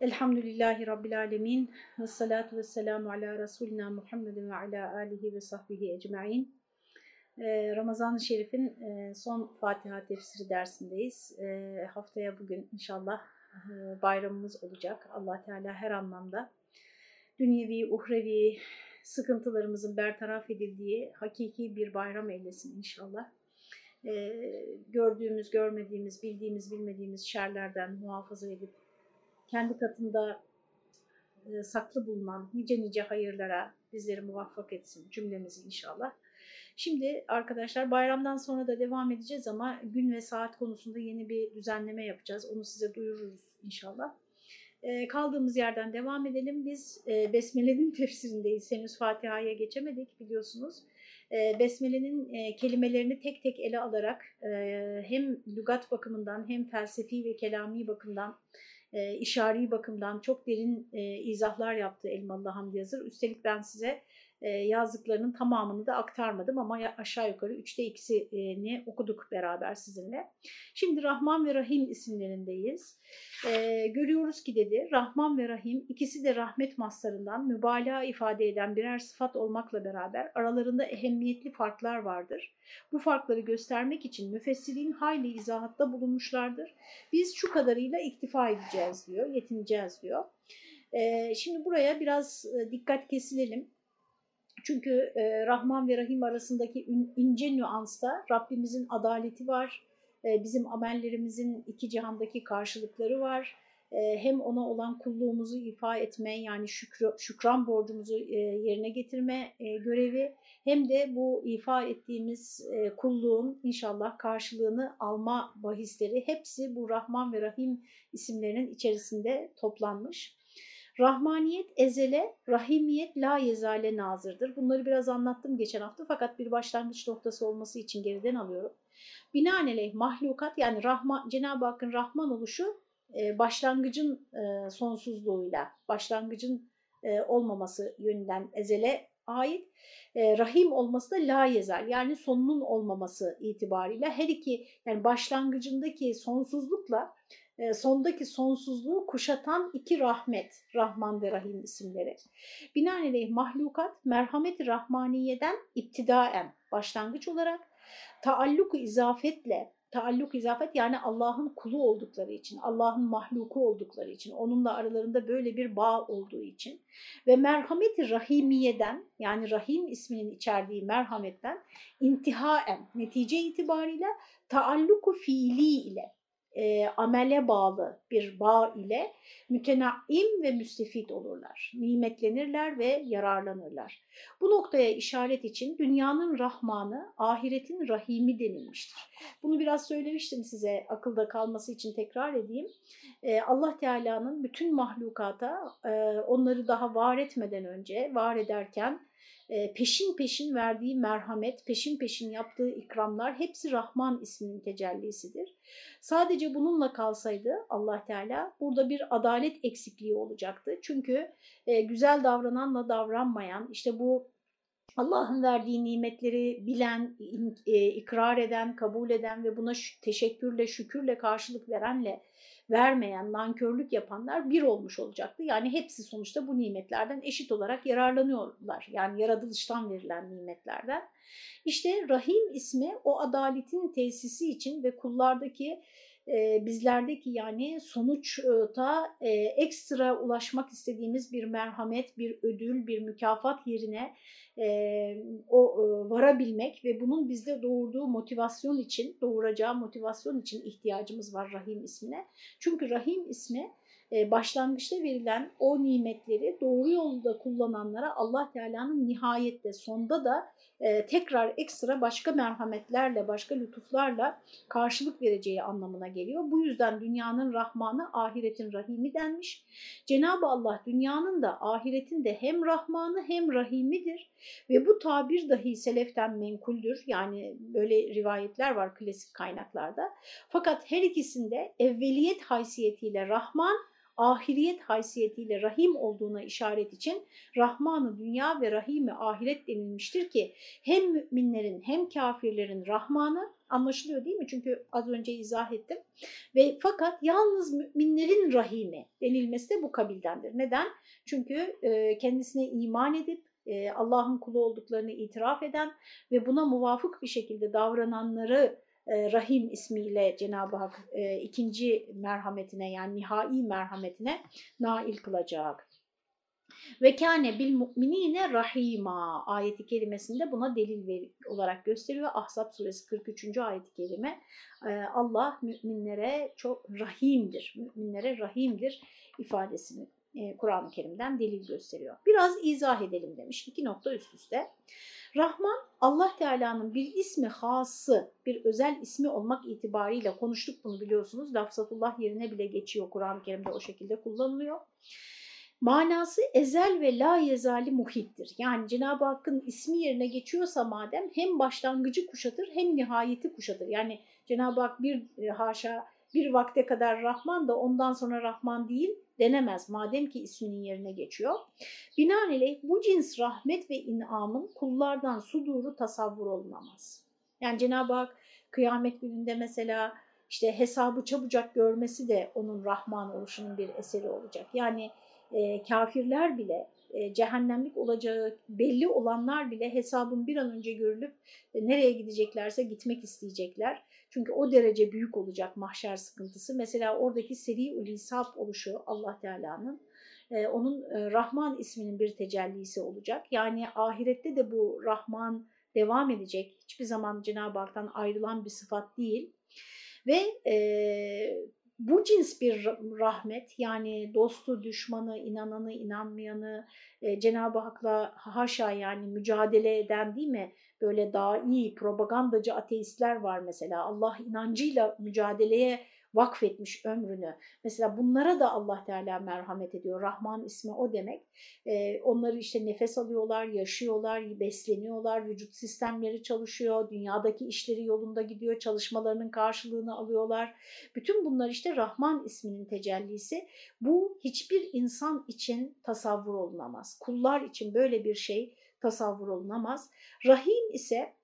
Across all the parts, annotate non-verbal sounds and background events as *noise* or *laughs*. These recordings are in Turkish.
Elhamdülillahi Rabbil Alemin ve salatu ve selamu ala Resulina Muhammedin ve ala alihi ve sahbihi ecma'in. Ee, Ramazan-ı Şerif'in e, son Fatiha tefsiri dersindeyiz. Ee, haftaya bugün inşallah e, bayramımız olacak. allah Teala her anlamda dünyevi, uhrevi sıkıntılarımızın bertaraf edildiği hakiki bir bayram eylesin inşallah. Ee, gördüğümüz, görmediğimiz, bildiğimiz, bilmediğimiz şerlerden muhafaza edip kendi katında e, saklı bulunan nice nice hayırlara bizleri muvaffak etsin cümlemizi inşallah. Şimdi arkadaşlar bayramdan sonra da devam edeceğiz ama gün ve saat konusunda yeni bir düzenleme yapacağız. Onu size duyururuz inşallah. E, kaldığımız yerden devam edelim. Biz e, Besmele'nin *laughs* tefsirindeyiz. Henüz Fatiha'ya geçemedik biliyorsunuz. E, Besmele'nin e, kelimelerini tek tek ele alarak e, hem lügat bakımından hem felsefi ve kelami bakımdan e, işari bakımdan çok derin e, izahlar yaptı Elmalı Hamdi Yazır. Üstelik ben size yazdıklarının tamamını da aktarmadım ama aşağı yukarı üçte ikisini okuduk beraber sizinle. Şimdi Rahman ve Rahim isimlerindeyiz. E, görüyoruz ki dedi Rahman ve Rahim ikisi de rahmet maslarından mübalağa ifade eden birer sıfat olmakla beraber aralarında ehemmiyetli farklar vardır. Bu farkları göstermek için müfessirin hayli izahatta bulunmuşlardır. Biz şu kadarıyla iktifa edeceğiz diyor, yetineceğiz diyor. E, şimdi buraya biraz dikkat kesilelim. Çünkü e, Rahman ve Rahim arasındaki ince nüansta Rabbimizin adaleti var, e, bizim amellerimizin iki cihandaki karşılıkları var. E, hem ona olan kulluğumuzu ifa etme yani şükrü, şükran borcumuzu e, yerine getirme e, görevi hem de bu ifa ettiğimiz e, kulluğun inşallah karşılığını alma bahisleri hepsi bu Rahman ve Rahim isimlerinin içerisinde toplanmış. Rahmaniyet ezele, rahimiyet la yezale nazırdır. Bunları biraz anlattım geçen hafta fakat bir başlangıç noktası olması için geriden alıyorum. Binaenaleyh mahlukat yani Cenab-ı Hakk'ın Rahman oluşu başlangıcın sonsuzluğuyla, başlangıcın olmaması yönünden ezele ait. rahim olması da la yezel yani sonunun olmaması itibariyle her iki yani başlangıcındaki sonsuzlukla sondaki sonsuzluğu kuşatan iki rahmet, Rahman ve Rahim isimleri. Binaenaleyh mahlukat merhamet-i rahmaniyeden iptidaen başlangıç olarak taalluk izafetle taalluk izafet yani Allah'ın kulu oldukları için, Allah'ın mahluku oldukları için, onunla aralarında böyle bir bağ olduğu için ve merhameti rahimiyeden yani rahim isminin içerdiği merhametten intihaen netice itibariyle taalluku fiili ile e, amele bağlı bir bağ ile mütenaim ve müstefit olurlar. Nimetlenirler ve yararlanırlar. Bu noktaya işaret için dünyanın Rahmanı, ahiretin Rahimi denilmiştir. Bunu biraz söylemiştim size akılda kalması için tekrar edeyim. E, Allah Teala'nın bütün mahlukata e, onları daha var etmeden önce, var ederken peşin peşin verdiği merhamet, peşin peşin yaptığı ikramlar hepsi Rahman isminin tecellisidir. Sadece bununla kalsaydı Allah Teala burada bir adalet eksikliği olacaktı. Çünkü güzel davrananla davranmayan, işte bu Allah'ın verdiği nimetleri bilen, ikrar eden, kabul eden ve buna teşekkürle, şükürle karşılık verenle vermeyen, nankörlük yapanlar bir olmuş olacaktı. Yani hepsi sonuçta bu nimetlerden eşit olarak yararlanıyorlar. Yani yaratılıştan verilen nimetlerden. İşte Rahim ismi o adaletin tesisi için ve kullardaki e, bizlerdeki yani sonuçta e, ekstra ulaşmak istediğimiz bir merhamet, bir ödül, bir mükafat yerine e, o e, varabilmek ve bunun bizde doğurduğu motivasyon için, doğuracağı motivasyon için ihtiyacımız var Rahim ismine. Çünkü Rahim ismi başlangıçta verilen o nimetleri doğru yolda kullananlara Allah Teala'nın nihayette sonda da e, tekrar ekstra başka merhametlerle, başka lütuflarla karşılık vereceği anlamına geliyor. Bu yüzden dünyanın Rahmanı, ahiretin Rahimi denmiş. Cenab-ı Allah dünyanın da ahiretin de hem Rahmanı hem Rahimidir ve bu tabir dahi seleften menkuldür. Yani böyle rivayetler var klasik kaynaklarda. Fakat her ikisinde evveliyet haysiyetiyle Rahman, ahiriyet haysiyetiyle rahim olduğuna işaret için Rahmanı dünya ve Rahimi ahiret denilmiştir ki hem müminlerin hem kafirlerin Rahmanı Anlaşılıyor değil mi? Çünkü az önce izah ettim. Ve fakat yalnız müminlerin rahimi denilmesi de bu kabildendir. Neden? Çünkü e, kendisine iman edip e, Allah'ın kulu olduklarını itiraf eden ve buna muvafık bir şekilde davrananları Rahim ismiyle Cenab-ı Hak e, ikinci merhametine yani nihai merhametine nail kılacak. Ve kâne bil mu'minine rahima ayeti kerimesinde buna delil olarak gösteriyor. Ahzab suresi 43. ayeti kerime e, Allah müminlere çok rahimdir, müminlere rahimdir ifadesini e, Kur'an-ı Kerim'den delil gösteriyor. Biraz izah edelim demiş iki nokta üst üste. Rahman Allah Teala'nın bir ismi hası, bir özel ismi olmak itibariyle konuştuk bunu biliyorsunuz. Lafzatullah yerine bile geçiyor Kur'an-ı Kerim'de o şekilde kullanılıyor. Manası ezel ve la yezali muhittir. Yani Cenab-ı Hakk'ın ismi yerine geçiyorsa madem hem başlangıcı kuşatır hem nihayeti kuşatır. Yani Cenab-ı Hak bir e, haşa bir vakte kadar Rahman da ondan sonra Rahman değil denemez madem ki isminin yerine geçiyor. Binaenaleyh bu cins rahmet ve inamın kullardan suduru tasavvur olunamaz. Yani Cenab-ı Hak kıyamet gününde mesela işte hesabı çabucak görmesi de onun Rahman oluşunun bir eseri olacak. Yani e, kafirler bile e, cehennemlik olacağı belli olanlar bile hesabın bir an önce görülüp e, nereye gideceklerse gitmek isteyecekler. Çünkü o derece büyük olacak mahşer sıkıntısı. Mesela oradaki seri ulisap oluşu Allah Teala'nın e, onun e, Rahman isminin bir tecellisi olacak. Yani ahirette de bu Rahman devam edecek. Hiçbir zaman Cenab-ı Hak'tan ayrılan bir sıfat değil. Ve e, bu cins bir rahmet yani dostu, düşmanı, inananı, inanmayanı e, Cenab-ı Hak'la haşa yani mücadele eden değil mi? Böyle daha iyi propagandacı ateistler var mesela Allah inancıyla mücadeleye vakfetmiş ömrünü. Mesela bunlara da Allah Teala merhamet ediyor. Rahman ismi o demek. Ee, onları işte nefes alıyorlar, yaşıyorlar, besleniyorlar, vücut sistemleri çalışıyor, dünyadaki işleri yolunda gidiyor, çalışmalarının karşılığını alıyorlar. Bütün bunlar işte Rahman isminin tecellisi. Bu hiçbir insan için tasavvur olunamaz. Kullar için böyle bir şey tasavvur olunamaz. Rahim ise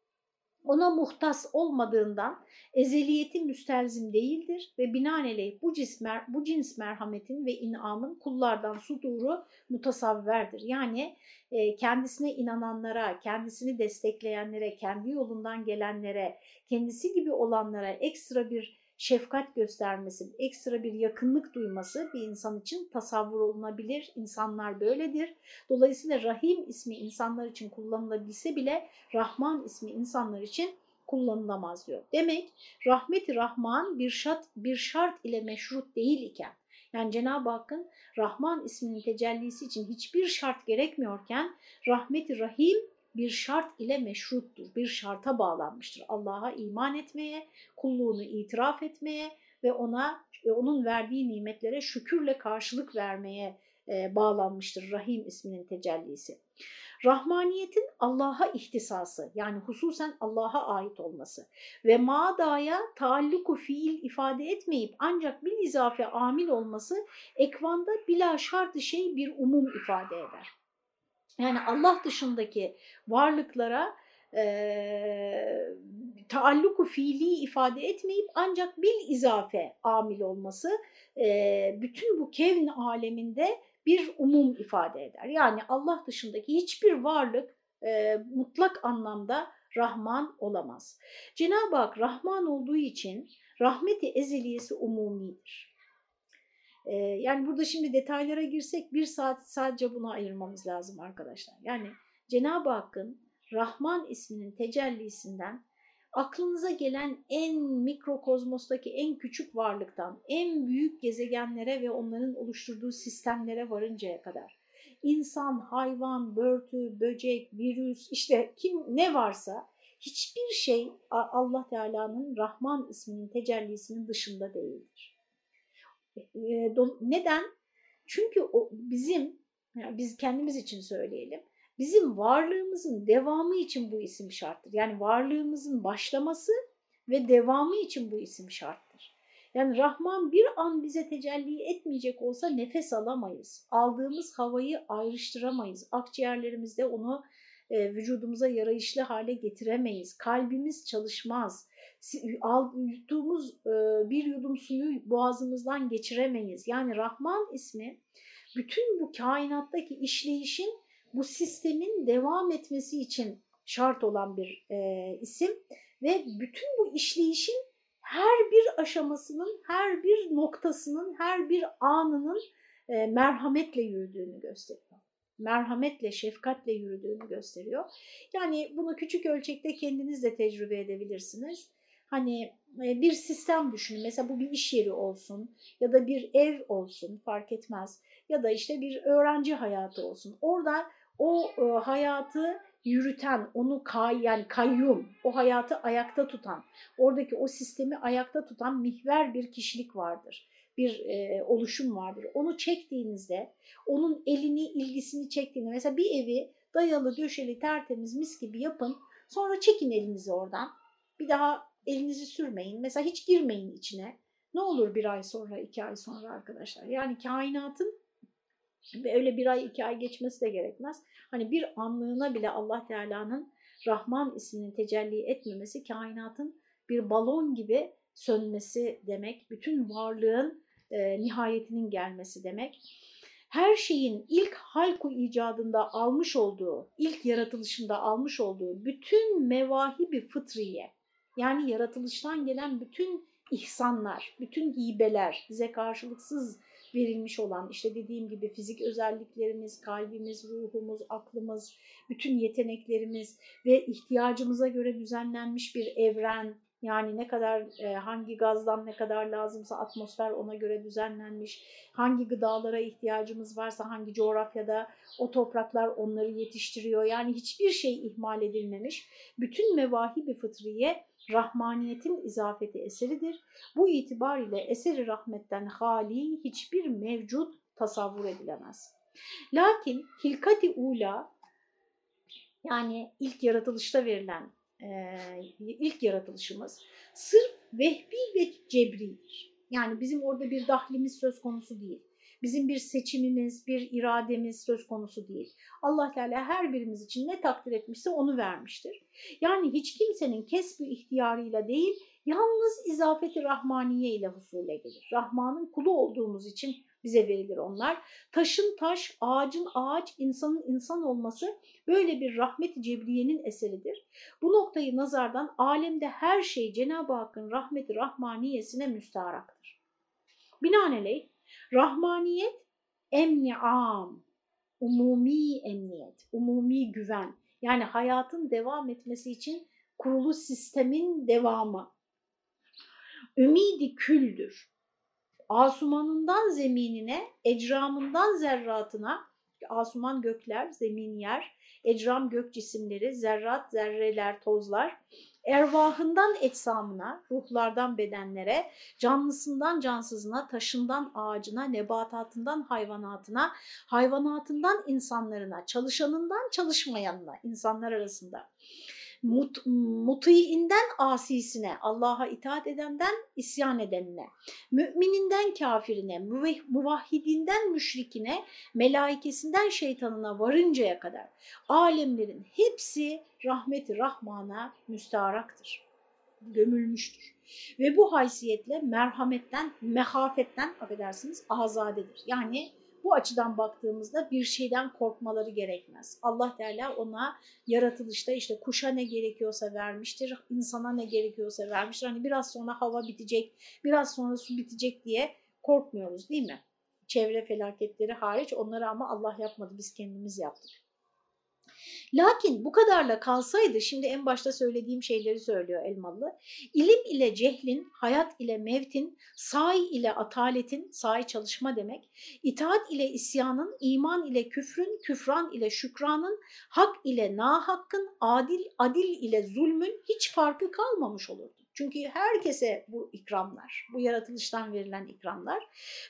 ona muhtas olmadığından ezeliyeti müstelzim değildir ve binaenaleyh bu, cismer, bu cins merhametin ve inamın kullardan suduru mutasavverdir. Yani e, kendisine inananlara, kendisini destekleyenlere, kendi yolundan gelenlere, kendisi gibi olanlara ekstra bir şefkat göstermesi, ekstra bir yakınlık duyması bir insan için tasavvur olunabilir. İnsanlar böyledir. Dolayısıyla Rahim ismi insanlar için kullanılabilse bile Rahman ismi insanlar için kullanılamaz diyor. Demek rahmeti Rahman bir şart, bir şart ile meşrut değil iken, yani Cenab-ı Hakk'ın Rahman isminin tecellisi için hiçbir şart gerekmiyorken rahmeti Rahim bir şart ile meşruttur, bir şarta bağlanmıştır. Allah'a iman etmeye, kulluğunu itiraf etmeye ve ona onun verdiği nimetlere şükürle karşılık vermeye e, bağlanmıştır Rahim isminin tecellisi. Rahmaniyetin Allah'a ihtisası yani hususen Allah'a ait olması ve madaya taalluku fiil ifade etmeyip ancak bir izafe amil olması ekvanda bila şartı şey bir umum ifade eder. Yani Allah dışındaki varlıklara e, taalluku fiili ifade etmeyip ancak bil izafe amil olması e, bütün bu kevn aleminde bir umum ifade eder. Yani Allah dışındaki hiçbir varlık e, mutlak anlamda Rahman olamaz. Cenab-ı Hak Rahman olduğu için rahmeti ezeliyesi umumidir. E, yani burada şimdi detaylara girsek bir saat sadece buna ayırmamız lazım arkadaşlar. Yani Cenab-ı Hakk'ın Rahman isminin tecellisinden aklınıza gelen en mikrokozmostaki en küçük varlıktan en büyük gezegenlere ve onların oluşturduğu sistemlere varıncaya kadar insan, hayvan, börtü, böcek, virüs işte kim ne varsa hiçbir şey Allah Teala'nın Rahman isminin tecellisinin dışında değildir. Neden? Çünkü o bizim, yani biz kendimiz için söyleyelim, bizim varlığımızın devamı için bu isim şarttır. Yani varlığımızın başlaması ve devamı için bu isim şarttır. Yani Rahman bir an bize tecelli etmeyecek olsa nefes alamayız. Aldığımız havayı ayrıştıramayız. Akciğerlerimizde onu e, vücudumuza yarayışlı hale getiremeyiz. Kalbimiz çalışmaz. Yuttuğumuz e, bir yudum suyu boğazımızdan geçiremeyiz. Yani Rahman ismi bütün bu kainattaki işleyişin bu sistemin devam etmesi için şart olan bir e, isim ve bütün bu işleyişin her bir aşamasının, her bir noktasının, her bir anının e, merhametle yürüdüğünü gösteriyor. Merhametle, şefkatle yürüdüğünü gösteriyor. Yani bunu küçük ölçekte kendiniz de tecrübe edebilirsiniz. Hani e, bir sistem düşünün. Mesela bu bir iş yeri olsun ya da bir ev olsun fark etmez. Ya da işte bir öğrenci hayatı olsun. Orada o e, hayatı yürüten, onu kay, yani kayyum, o hayatı ayakta tutan, oradaki o sistemi ayakta tutan mihver bir kişilik vardır. Bir e, oluşum vardır. Onu çektiğinizde, onun elini, ilgisini çektiğinde, mesela bir evi dayalı, döşeli, tertemiz, mis gibi yapın. Sonra çekin elinizi oradan. Bir daha elinizi sürmeyin. Mesela hiç girmeyin içine. Ne olur bir ay sonra, iki ay sonra arkadaşlar. Yani kainatın öyle bir ay, iki ay geçmesi de gerekmez. Hani bir anlığına bile Allah Teala'nın Rahman isminin tecelli etmemesi kainatın bir balon gibi sönmesi demek. Bütün varlığın e, nihayetinin gelmesi demek. Her şeyin ilk halku icadında almış olduğu, ilk yaratılışında almış olduğu bütün mevahibi fıtriye, yani yaratılıştan gelen bütün ihsanlar, bütün hibeler, bize karşılıksız verilmiş olan işte dediğim gibi fizik özelliklerimiz, kalbimiz, ruhumuz, aklımız, bütün yeteneklerimiz ve ihtiyacımıza göre düzenlenmiş bir evren, yani ne kadar e, hangi gazdan ne kadar lazımsa atmosfer ona göre düzenlenmiş. Hangi gıdalara ihtiyacımız varsa hangi coğrafyada o topraklar onları yetiştiriyor. Yani hiçbir şey ihmal edilmemiş. Bütün mevahi bir fıtriye rahmaniyetin izafeti eseridir. Bu itibariyle eseri rahmetten hali hiçbir mevcut tasavvur edilemez. Lakin hilkati ula yani ilk yaratılışta verilen e, ilk yaratılışımız sırf vehbi ve cebridir. Yani bizim orada bir dahlimiz söz konusu değil. Bizim bir seçimimiz, bir irademiz söz konusu değil. Allah Teala her birimiz için ne takdir etmişse onu vermiştir. Yani hiç kimsenin kesbi ihtiyarıyla değil, yalnız izafeti rahmaniye ile husule gelir. Rahmanın kulu olduğumuz için bize verilir onlar. Taşın taş, ağacın ağaç, insanın insan olması böyle bir rahmet-i cebriyenin eseridir. Bu noktayı nazardan alemde her şey Cenab-ı Hakk'ın rahmeti rahmaniyesine müstaharaktır. Binaenaleyh rahmaniyet emni am, umumi emniyet, umumi güven. Yani hayatın devam etmesi için kurulu sistemin devamı. Ümidi küldür asumanından zeminine, ecramından zerratına, asuman gökler, zemin yer, ecram gök cisimleri, zerrat, zerreler, tozlar, ervahından etsamına, ruhlardan bedenlere, canlısından cansızına, taşından ağacına, nebatatından hayvanatına, hayvanatından insanlarına, çalışanından çalışmayanına, insanlar arasında mut, mutiinden asisine, Allah'a itaat edenden isyan edenine, mümininden kafirine, muvahhidinden müşrikine, melaikesinden şeytanına varıncaya kadar alemlerin hepsi rahmeti rahmana müstaharaktır, gömülmüştür. Ve bu haysiyetle merhametten, mehafetten affedersiniz azadedir. Yani bu açıdan baktığımızda bir şeyden korkmaları gerekmez. Allah Teala ona yaratılışta işte kuşa ne gerekiyorsa vermiştir, insana ne gerekiyorsa vermiştir. Hani biraz sonra hava bitecek, biraz sonra su bitecek diye korkmuyoruz değil mi? Çevre felaketleri hariç onları ama Allah yapmadı, biz kendimiz yaptık. Lakin bu kadarla kalsaydı, şimdi en başta söylediğim şeyleri söylüyor Elmalı, ilim ile cehlin, hayat ile mevtin, sahi ile ataletin, sahi çalışma demek, itaat ile isyanın, iman ile küfrün, küfran ile şükranın, hak ile nahakkın, adil, adil ile zulmün hiç farkı kalmamış olurdu. Çünkü herkese bu ikramlar, bu yaratılıştan verilen ikramlar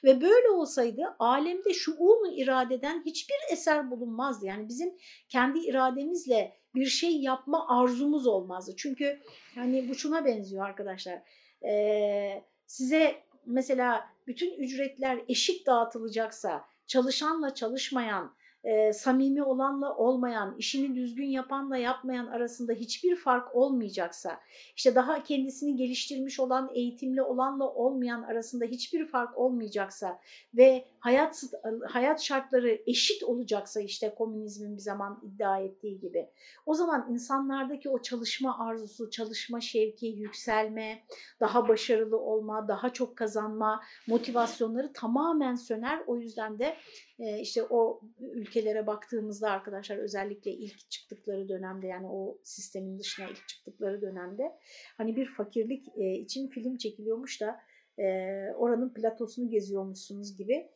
ve böyle olsaydı alemde şuunu iradeden hiçbir eser bulunmazdı. Yani bizim kendi irademizle bir şey yapma arzumuz olmazdı. Çünkü hani bu şuna benziyor arkadaşlar. Ee, size mesela bütün ücretler eşit dağıtılacaksa çalışanla çalışmayan e, samimi olanla olmayan, işini düzgün yapanla yapmayan arasında hiçbir fark olmayacaksa, işte daha kendisini geliştirmiş olan, eğitimli olanla olmayan arasında hiçbir fark olmayacaksa ve hayat hayat şartları eşit olacaksa işte komünizmin bir zaman iddia ettiği gibi, o zaman insanlardaki o çalışma arzusu, çalışma şevki, yükselme, daha başarılı olma, daha çok kazanma motivasyonları tamamen söner. O yüzden de işte o ülkelere baktığımızda arkadaşlar özellikle ilk çıktıkları dönemde yani o sistemin dışına ilk çıktıkları dönemde hani bir fakirlik e, için film çekiliyormuş da e, oranın platosunu geziyormuşsunuz gibi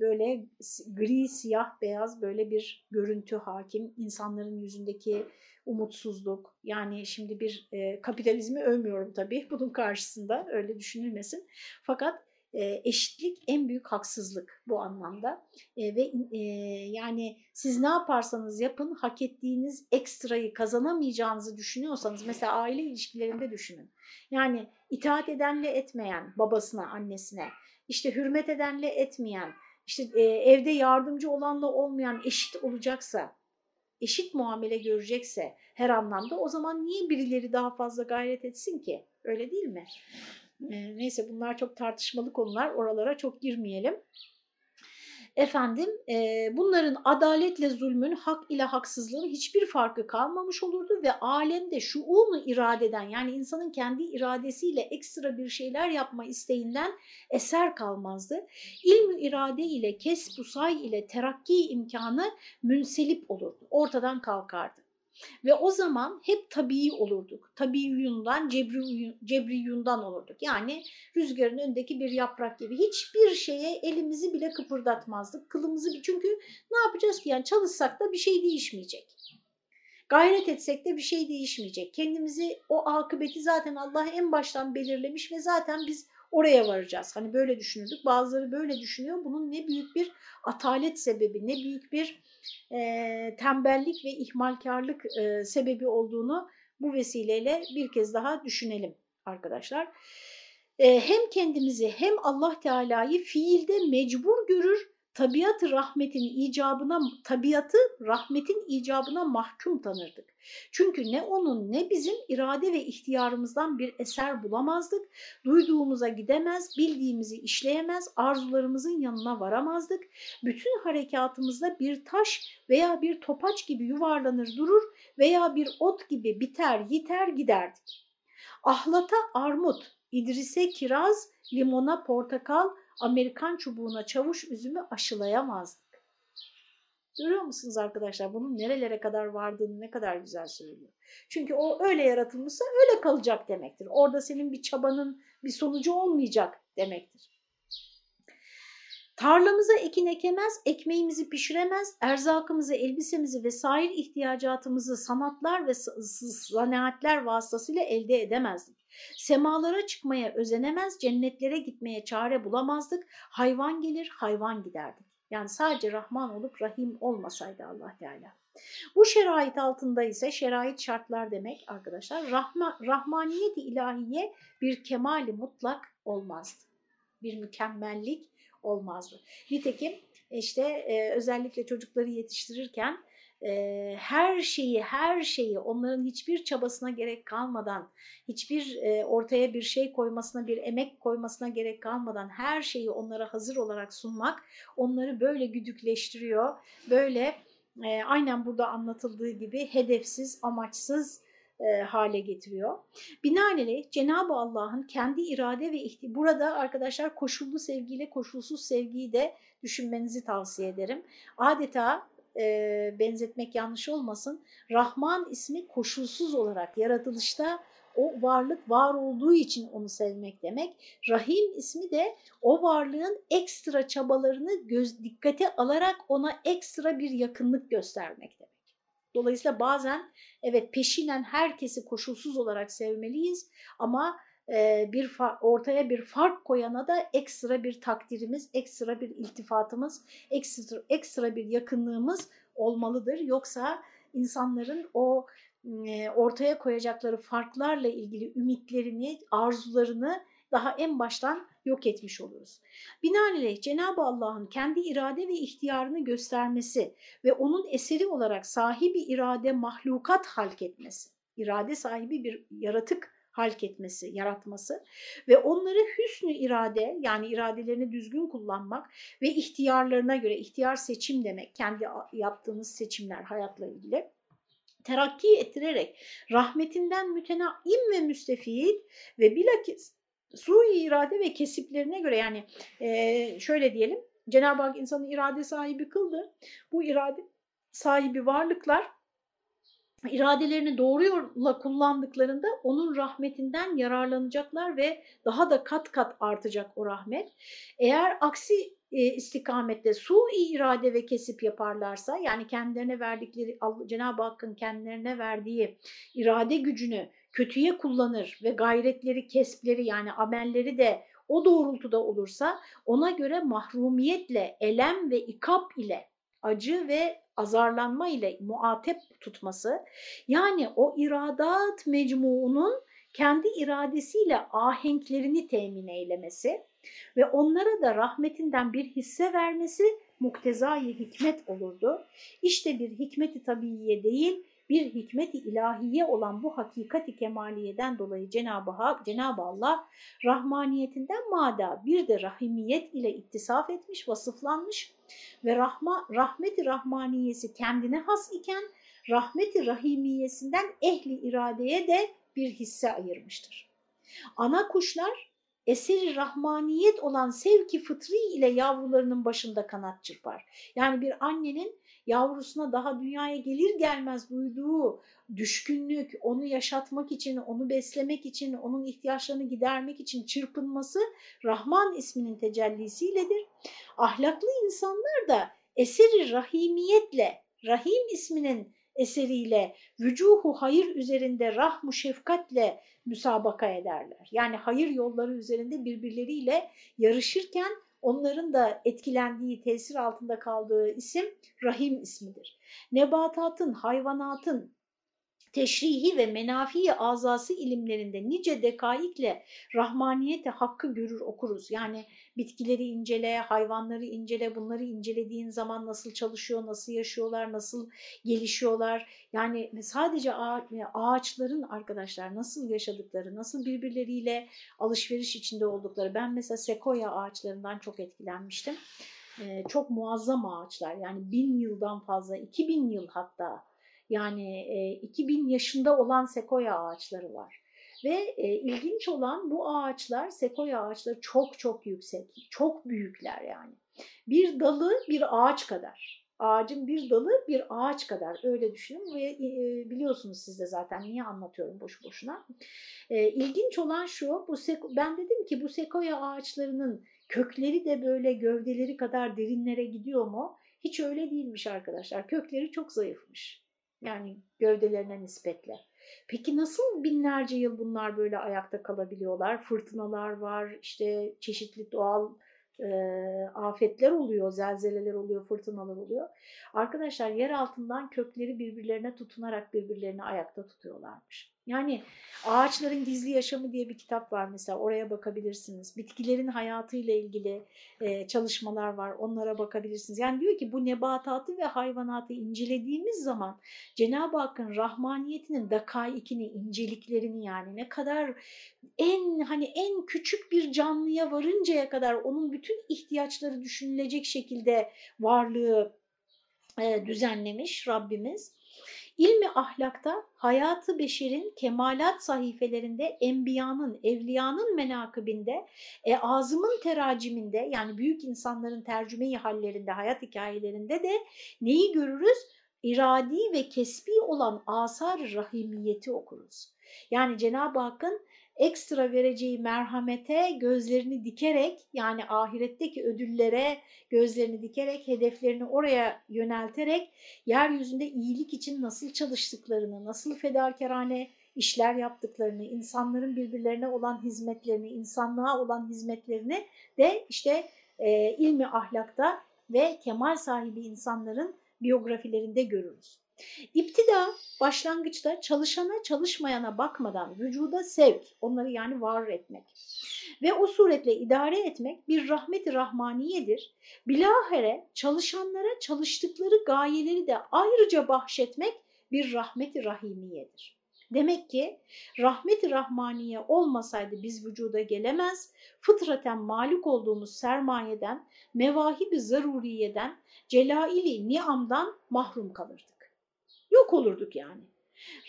böyle gri, siyah, beyaz böyle bir görüntü hakim. insanların yüzündeki umutsuzluk yani şimdi bir e, kapitalizmi övmüyorum tabii *laughs* bunun karşısında öyle düşünülmesin. Fakat e, eşitlik en büyük haksızlık bu anlamda e, ve e, yani siz ne yaparsanız yapın hak ettiğiniz ekstrayı kazanamayacağınızı düşünüyorsanız mesela aile ilişkilerinde düşünün. Yani itaat edenle etmeyen babasına annesine işte hürmet edenle etmeyen işte e, evde yardımcı olanla olmayan eşit olacaksa eşit muamele görecekse her anlamda o zaman niye birileri daha fazla gayret etsin ki? Öyle değil mi? E, neyse bunlar çok tartışmalı konular. Oralara çok girmeyelim. Efendim e, bunların adaletle zulmün, hak ile haksızlığın hiçbir farkı kalmamış olurdu ve alemde şuunu iradeden yani insanın kendi iradesiyle ekstra bir şeyler yapma isteğinden eser kalmazdı. İlmi irade ile kesbusay ile terakki imkanı münselip olurdu, ortadan kalkardı. Ve o zaman hep tabii olurduk. Tabii yundan, cebri, cebri yundan olurduk. Yani rüzgarın önündeki bir yaprak gibi. Hiçbir şeye elimizi bile kıpırdatmazdık. Kılımızı çünkü ne yapacağız ki? Yani çalışsak da bir şey değişmeyecek. Gayret etsek de bir şey değişmeyecek. Kendimizi o akıbeti zaten Allah en baştan belirlemiş ve zaten biz oraya varacağız. Hani böyle düşünürdük. Bazıları böyle düşünüyor. Bunun ne büyük bir atalet sebebi, ne büyük bir e, tembellik ve ihmalkarlık e, sebebi olduğunu bu vesileyle bir kez daha düşünelim arkadaşlar. E, hem kendimizi hem Allah Teala'yı fiilde mecbur görür tabiatı rahmetin icabına tabiatı rahmetin icabına mahkum tanırdık. Çünkü ne onun ne bizim irade ve ihtiyarımızdan bir eser bulamazdık. Duyduğumuza gidemez, bildiğimizi işleyemez, arzularımızın yanına varamazdık. Bütün harekatımızda bir taş veya bir topaç gibi yuvarlanır durur veya bir ot gibi biter, yiter giderdik. Ahlata armut, İdris'e kiraz, limona portakal, Amerikan çubuğuna çavuş üzümü aşılayamazdık. Görüyor musunuz arkadaşlar bunun nerelere kadar vardığını ne kadar güzel söylüyor. Çünkü o öyle yaratılmışsa öyle kalacak demektir. Orada senin bir çabanın bir sonucu olmayacak demektir. Tarlamıza ekin ekemez, ekmeğimizi pişiremez, erzakımızı, elbisemizi ve sair ihtiyacatımızı sanatlar ve zanaatler vasıtasıyla elde edemezdik. Semalara çıkmaya özenemez, cennetlere gitmeye çare bulamazdık. Hayvan gelir, hayvan giderdik. Yani sadece Rahman olup Rahim olmasaydı Allah Teala. Bu şerait altında ise şerait şartlar demek arkadaşlar. Rahma, rahmaniyet-i ilahiye bir kemali mutlak olmazdı. Bir mükemmellik olmazdı. Nitekim işte e, özellikle çocukları yetiştirirken her şeyi her şeyi onların hiçbir çabasına gerek kalmadan hiçbir ortaya bir şey koymasına bir emek koymasına gerek kalmadan her şeyi onlara hazır olarak sunmak onları böyle güdükleştiriyor böyle aynen burada anlatıldığı gibi hedefsiz amaçsız hale getiriyor. Binaenaleyh Cenab-ı Allah'ın kendi irade ve ihti burada arkadaşlar koşullu sevgiyle koşulsuz sevgiyi de düşünmenizi tavsiye ederim. Adeta e, benzetmek yanlış olmasın. Rahman ismi koşulsuz olarak yaratılışta o varlık var olduğu için onu sevmek demek. Rahim ismi de o varlığın ekstra çabalarını göz, dikkate alarak ona ekstra bir yakınlık göstermek demek. Dolayısıyla bazen evet peşinen herkesi koşulsuz olarak sevmeliyiz ama bir ortaya bir fark koyana da ekstra bir takdirimiz, ekstra bir iltifatımız, ekstra, ekstra bir yakınlığımız olmalıdır. Yoksa insanların o ortaya koyacakları farklarla ilgili ümitlerini, arzularını daha en baştan yok etmiş oluruz. Binaenaleyh Cenab-ı Allah'ın kendi irade ve ihtiyarını göstermesi ve onun eseri olarak sahibi irade mahlukat halk etmesi, irade sahibi bir yaratık halk etmesi, yaratması ve onları hüsnü irade yani iradelerini düzgün kullanmak ve ihtiyarlarına göre, ihtiyar seçim demek kendi yaptığınız seçimler hayatla ilgili terakki ettirerek rahmetinden mütenaim ve müstefid ve bilakis sui irade ve kesiplerine göre yani e, şöyle diyelim Cenab-ı Hak insanı irade sahibi kıldı. Bu irade sahibi varlıklar iradelerini doğru yolla kullandıklarında onun rahmetinden yararlanacaklar ve daha da kat kat artacak o rahmet. Eğer aksi e, istikamette su irade ve kesip yaparlarsa yani kendilerine verdikleri Cenab-ı Hakk'ın kendilerine verdiği irade gücünü kötüye kullanır ve gayretleri, kespleri yani amelleri de o doğrultuda olursa ona göre mahrumiyetle, elem ve ikap ile acı ve azarlanma ile muatep tutması yani o iradat mecmuunun kendi iradesiyle ahenklerini temin eylemesi ve onlara da rahmetinden bir hisse vermesi muktezai hikmet olurdu. İşte bir hikmeti tabiiye değil, bir hikmeti ilahiye olan bu hakikati kemaliyeden dolayı Cenab-ı Hak, Cenab-ı Allah rahmaniyetinden mada bir de rahimiyet ile ittisaf etmiş, vasıflanmış ve rahma, rahmeti rahmaniyesi kendine has iken rahmeti rahimiyesinden ehli iradeye de bir hisse ayırmıştır. Ana kuşlar eseri rahmaniyet olan sevki fıtri ile yavrularının başında kanat çırpar. Yani bir annenin yavrusuna daha dünyaya gelir gelmez duyduğu düşkünlük, onu yaşatmak için, onu beslemek için, onun ihtiyaçlarını gidermek için çırpınması Rahman isminin tecellisiyledir. Ahlaklı insanlar da eseri rahimiyetle, Rahim isminin eseriyle vücuhu hayır üzerinde rahmu şefkatle müsabaka ederler. Yani hayır yolları üzerinde birbirleriyle yarışırken onların da etkilendiği, tesir altında kaldığı isim Rahim ismidir. Nebatatın, hayvanatın, teşrihi ve menafi azası ilimlerinde nice dekaikle rahmaniyete hakkı görür okuruz. Yani bitkileri incele, hayvanları incele, bunları incelediğin zaman nasıl çalışıyor, nasıl yaşıyorlar, nasıl gelişiyorlar. Yani sadece ağaçların arkadaşlar nasıl yaşadıkları, nasıl birbirleriyle alışveriş içinde oldukları. Ben mesela sekoya ağaçlarından çok etkilenmiştim. Ee, çok muazzam ağaçlar yani bin yıldan fazla, iki bin yıl hatta yani e, 2000 yaşında olan sekoya ağaçları var. Ve e, ilginç olan bu ağaçlar, sekoya ağaçları çok çok yüksek, çok büyükler yani. Bir dalı bir ağaç kadar. Ağacın bir dalı bir ağaç kadar öyle düşünün ve e, biliyorsunuz siz de zaten niye anlatıyorum boş boşuna. E, ilginç olan şu, bu ben dedim ki bu sekoya ağaçlarının kökleri de böyle gövdeleri kadar derinlere gidiyor mu? Hiç öyle değilmiş arkadaşlar. Kökleri çok zayıfmış. Yani gövdelerine nispetle. Peki nasıl binlerce yıl bunlar böyle ayakta kalabiliyorlar? Fırtınalar var, işte çeşitli doğal e, afetler oluyor, zelzeleler oluyor, fırtınalar oluyor. Arkadaşlar yer altından kökleri birbirlerine tutunarak birbirlerini ayakta tutuyorlarmış. Yani Ağaçların Gizli Yaşamı diye bir kitap var mesela oraya bakabilirsiniz. Bitkilerin hayatıyla ilgili e, çalışmalar var onlara bakabilirsiniz. Yani diyor ki bu nebatatı ve hayvanatı incelediğimiz zaman Cenab-ı Hakk'ın rahmaniyetinin dakaikini, inceliklerini yani ne kadar en hani en küçük bir canlıya varıncaya kadar onun bütün ihtiyaçları düşünülecek şekilde varlığı e, düzenlemiş Rabbimiz. İlmi ahlakta hayatı beşerin kemalat sahifelerinde enbiyanın, evliyanın menakibinde, e, azımın teraciminde yani büyük insanların tercümeyi hallerinde, hayat hikayelerinde de neyi görürüz? İradi ve kesbi olan asar rahimiyeti okuruz. Yani Cenab-ı Hakk'ın ekstra vereceği merhamete gözlerini dikerek yani ahiretteki ödüllere gözlerini dikerek hedeflerini oraya yönelterek yeryüzünde iyilik için nasıl çalıştıklarını, nasıl fedakarane işler yaptıklarını, insanların birbirlerine olan hizmetlerini, insanlığa olan hizmetlerini de işte e, ilmi ahlakta ve kemal sahibi insanların biyografilerinde görürüz. İptida başlangıçta çalışana çalışmayana bakmadan vücuda sevk, onları yani var etmek ve o suretle idare etmek bir rahmet-i rahmaniyedir. Bilahare çalışanlara çalıştıkları gayeleri de ayrıca bahşetmek bir rahmet-i rahimiyedir. Demek ki rahmet-i rahmaniye olmasaydı biz vücuda gelemez, fıtraten malik olduğumuz sermayeden, mevahib-i zaruriyeden, celaili niamdan mahrum kalırdık. Yok olurduk yani.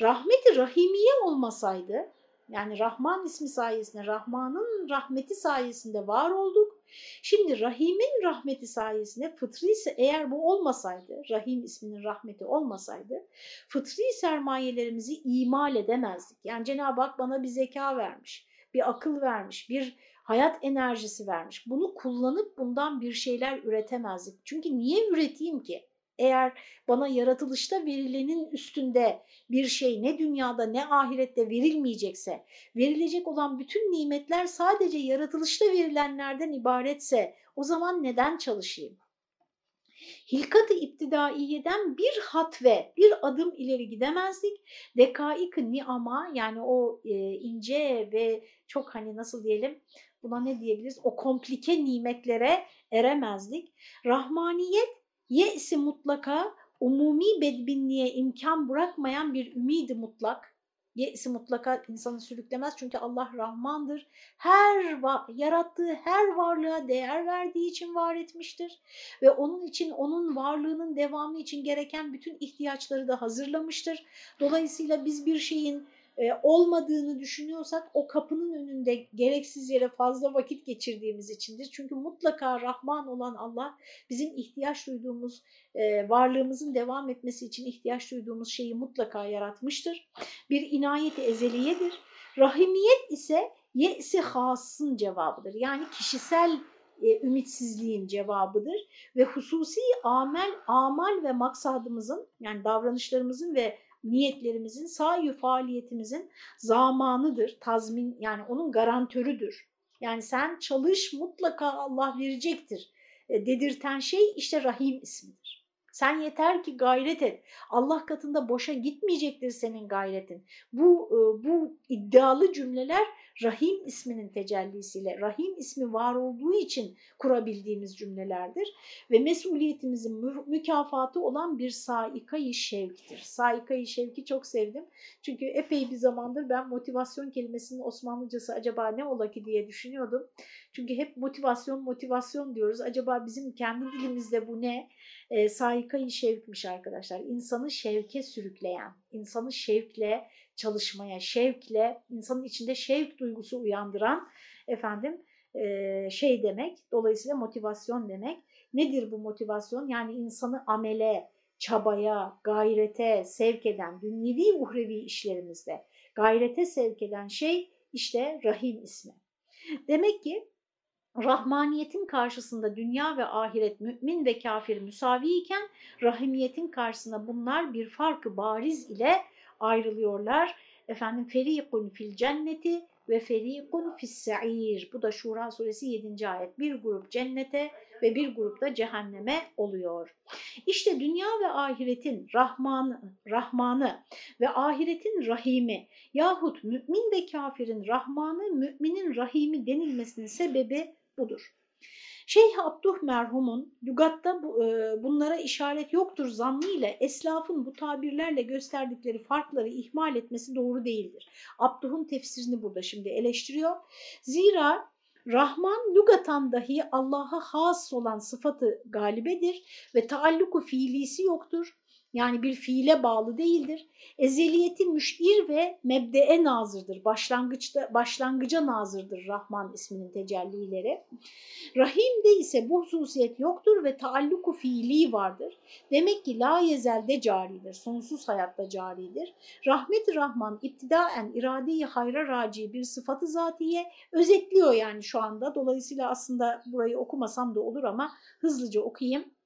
Rahmet-i rahimiye olmasaydı, yani Rahman ismi sayesinde, Rahman'ın rahmeti sayesinde var olduk. Şimdi Rahim'in rahmeti sayesinde fıtri ise eğer bu olmasaydı, Rahim isminin rahmeti olmasaydı, fıtri sermayelerimizi imal edemezdik. Yani Cenab-ı Hak bana bir zeka vermiş, bir akıl vermiş, bir hayat enerjisi vermiş. Bunu kullanıp bundan bir şeyler üretemezdik. Çünkü niye üreteyim ki? Eğer bana yaratılışta verilenin üstünde bir şey ne dünyada ne ahirette verilmeyecekse, verilecek olan bütün nimetler sadece yaratılışta verilenlerden ibaretse o zaman neden çalışayım? Hilkat-ı iptidaiyeden bir hat ve bir adım ileri gidemezdik. Dekaik-ı ni'ama yani o e, ince ve çok hani nasıl diyelim buna ne diyebiliriz? O komplike nimetlere eremezdik. Rahmaniyet Ye'si mutlaka umumi bedbinliğe imkan bırakmayan bir ümidi mutlak. Ye'si mutlaka insanı sürüklemez çünkü Allah Rahmandır. Her yarattığı her varlığa değer verdiği için var etmiştir. Ve onun için onun varlığının devamı için gereken bütün ihtiyaçları da hazırlamıştır. Dolayısıyla biz bir şeyin e, olmadığını düşünüyorsak o kapının önünde gereksiz yere fazla vakit geçirdiğimiz içindir. Çünkü mutlaka Rahman olan Allah bizim ihtiyaç duyduğumuz, e, varlığımızın devam etmesi için ihtiyaç duyduğumuz şeyi mutlaka yaratmıştır. Bir inayeti ezeliyedir. Rahimiyet ise ye'si hasın cevabıdır. Yani kişisel e, ümitsizliğin cevabıdır ve hususi amel, amal ve maksadımızın yani davranışlarımızın ve niyetlerimizin, sahi faaliyetimizin zamanıdır, tazmin yani onun garantörüdür. Yani sen çalış mutlaka Allah verecektir e, dedirten şey işte Rahim ismidir. Sen yeter ki gayret et. Allah katında boşa gitmeyecektir senin gayretin. Bu, e, bu iddialı cümleler Rahim isminin tecellisiyle, Rahim ismi var olduğu için kurabildiğimiz cümlelerdir. Ve mesuliyetimizin mü mükafatı olan bir saikayı şevktir. Saikayı şevki çok sevdim. Çünkü epey bir zamandır ben motivasyon kelimesinin Osmanlıcası acaba ne ola ki diye düşünüyordum. Çünkü hep motivasyon motivasyon diyoruz. Acaba bizim kendi dilimizde bu ne? E, saikayı şevkmiş arkadaşlar. İnsanı şevke sürükleyen, insanı şevkle çalışmaya, şevkle, insanın içinde şevk duygusu uyandıran efendim e, şey demek. Dolayısıyla motivasyon demek. Nedir bu motivasyon? Yani insanı amele, çabaya, gayrete sevk eden, dünyevi uhrevi işlerimizde gayrete sevk eden şey işte Rahim ismi. Demek ki Rahmaniyetin karşısında dünya ve ahiret mümin ve kafir müsavi iken rahimiyetin karşısında bunlar bir farkı bariz ile ayrılıyorlar. Efendim ferikun fil cenneti ve ferikun fis sa'ir. Bu da Şura suresi 7. ayet. Bir grup cennete ve bir grup da cehenneme oluyor. İşte dünya ve ahiretin Rahmanı, Rahmanı ve ahiretin Rahimi yahut mümin ve kafirin Rahmanı, müminin Rahimi denilmesinin sebebi budur. Şeyh Abduh merhumun lügatta e, bunlara işaret yoktur zannıyla eslafın bu tabirlerle gösterdikleri farkları ihmal etmesi doğru değildir. Abduh'un tefsirini burada şimdi eleştiriyor. Zira Rahman lügatan dahi Allah'a has olan sıfatı galibedir ve taalluku fiilisi yoktur. Yani bir fiile bağlı değildir. Ezeliyeti müşir ve mebdee nazırdır. Başlangıçta, başlangıca nazırdır Rahman isminin tecellileri. Rahim'de ise bu hususiyet yoktur ve taalluku fiili vardır. Demek ki la yezelde caridir, sonsuz hayatta caridir. Rahmet-i Rahman iptidaen iradeyi hayra raci bir sıfatı zatiye özetliyor yani şu anda. Dolayısıyla aslında burayı okumasam da olur ama hızlıca okuyayım.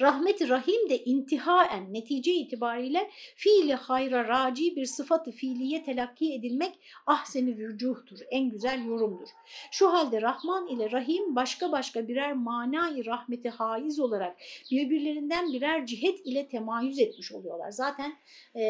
Rahmet-i Rahim de intihaen netice itibariyle fiili hayra raci bir sıfatı fiiliye telakki edilmek ahseni vücuhtur, en güzel yorumdur. Şu halde Rahman ile Rahim başka başka birer manayı rahmeti haiz olarak birbirlerinden birer cihet ile temayüz etmiş oluyorlar. Zaten e,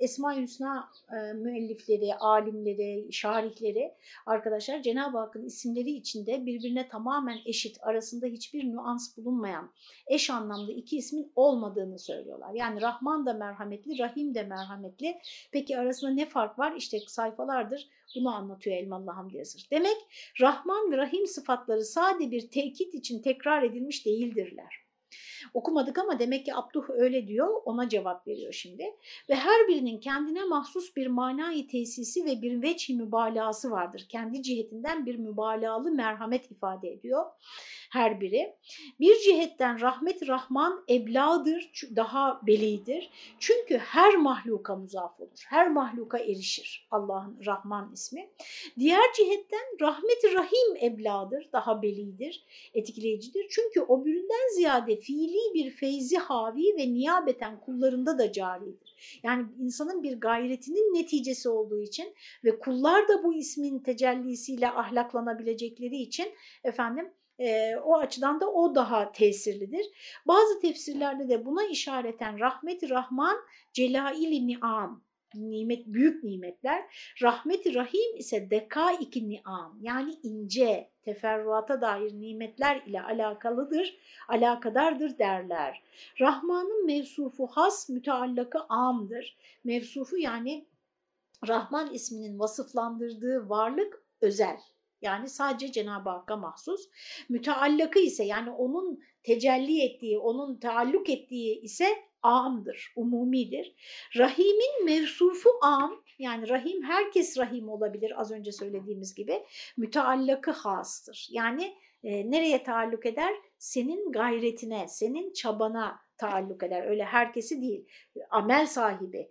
Esma-i Hüsna e, müellifleri, alimleri, şarihleri arkadaşlar Cenab-ı Hakk'ın isimleri içinde birbirine tamamen eşit, arasında hiçbir nüans bulunmayan eş anlamda iki ismin olmadığını söylüyorlar. Yani Rahman da merhametli, Rahim de merhametli. Peki arasında ne fark var? İşte sayfalardır bunu anlatıyor Elmalı Hamdi Yazır. Demek Rahman ve Rahim sıfatları sade bir tekit için tekrar edilmiş değildirler. Okumadık ama demek ki Abduh öyle diyor, ona cevap veriyor şimdi. Ve her birinin kendine mahsus bir manayı tesisi ve bir veçhi mübalağası vardır. Kendi cihetinden bir mübalağalı merhamet ifade ediyor her biri. Bir cihetten rahmet rahman ebladır, daha belidir. Çünkü her mahluka muzaf olur, her mahluka erişir Allah'ın Rahman ismi. Diğer cihetten rahmet rahim ebladır, daha belidir, etkileyicidir. Çünkü o büründen ziyade fiili bir feyzi havi ve niyabeten kullarında da caridir. Yani insanın bir gayretinin neticesi olduğu için ve kullar da bu ismin tecellisiyle ahlaklanabilecekleri için efendim e, o açıdan da o daha tesirlidir. Bazı tefsirlerde de buna işareten rahmet-i rahman celail-i ni'am, nimet, büyük nimetler. Rahmet-i rahim ise deka-iki ni'am yani ince, teferruata dair nimetler ile alakalıdır, alakadardır derler. Rahman'ın mevsufu has, müteallakı amdır. Mevsufu yani Rahman isminin vasıflandırdığı varlık özel. Yani sadece Cenab-ı Hakk'a mahsus. Müteallakı ise yani onun tecelli ettiği, onun taalluk ettiği ise amdır, umumidir. Rahimin mevsufu am, yani rahim herkes rahim olabilir az önce söylediğimiz gibi. Müteallakı hastır. Yani e, nereye taalluk eder? Senin gayretine, senin çabana taalluk eder. Öyle herkesi değil. Amel sahibi,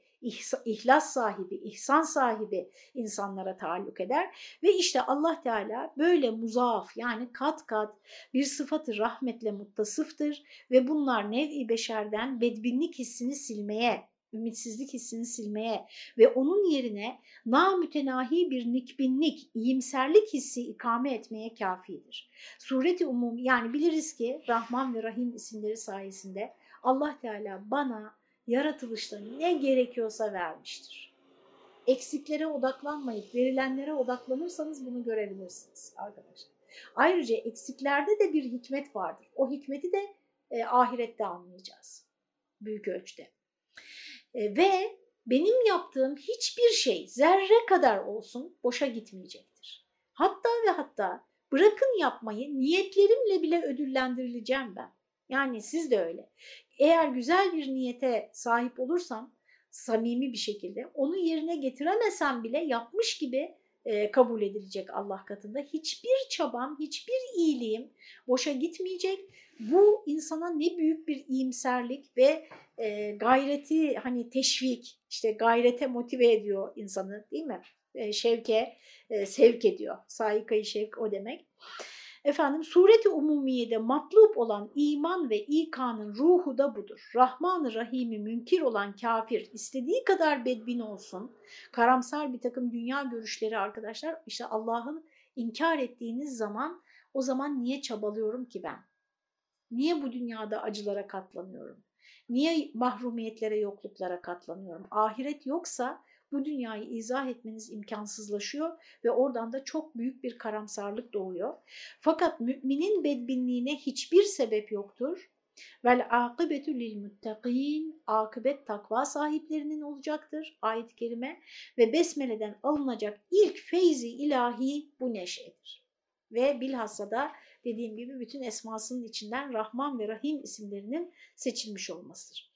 ihlas sahibi, ihsan sahibi insanlara taalluk eder. Ve işte Allah Teala böyle muzaaf yani kat kat bir sıfatı rahmetle muttasıftır ve bunlar nev-i beşerden bedbinlik hissini silmeye, ümitsizlik hissini silmeye ve onun yerine namütenahi bir nikbinlik, iyimserlik hissi ikame etmeye kafidir. Sureti umum yani biliriz ki Rahman ve Rahim isimleri sayesinde Allah Teala bana yaratılışta ne gerekiyorsa vermiştir. Eksiklere odaklanmayıp verilenlere odaklanırsanız bunu görebilirsiniz arkadaşlar. Ayrıca eksiklerde de bir hikmet vardır. O hikmeti de e, ahirette anlayacağız büyük ölçüde. E, ve benim yaptığım hiçbir şey zerre kadar olsun boşa gitmeyecektir. Hatta ve hatta bırakın yapmayı niyetlerimle bile ödüllendirileceğim ben. Yani siz de öyle. Eğer güzel bir niyete sahip olursam samimi bir şekilde onu yerine getiremesem bile yapmış gibi e, kabul edilecek Allah katında. Hiçbir çabam, hiçbir iyiliğim boşa gitmeyecek. Bu insana ne büyük bir iyimserlik ve e, gayreti hani teşvik, işte gayrete motive ediyor insanı değil mi? E, şevke e, sevk ediyor. Saikayı şevk o demek. Efendim sureti umumiyede matlup olan iman ve ikanın ruhu da budur. Rahman-ı Rahim'i münkir olan kafir istediği kadar bedbin olsun. Karamsar bir takım dünya görüşleri arkadaşlar işte Allah'ın inkar ettiğiniz zaman o zaman niye çabalıyorum ki ben? Niye bu dünyada acılara katlanıyorum? Niye mahrumiyetlere, yokluklara katlanıyorum? Ahiret yoksa bu dünyayı izah etmeniz imkansızlaşıyor ve oradan da çok büyük bir karamsarlık doğuyor. Fakat müminin bedbinliğine hiçbir sebep yoktur. Vel akıbetü lil muttaqin akıbet takva sahiplerinin olacaktır ayet-i kerime ve besmeleden alınacak ilk feyzi ilahi bu neşedir. Ve bilhassa da dediğim gibi bütün esmasının içinden Rahman ve Rahim isimlerinin seçilmiş olmasıdır.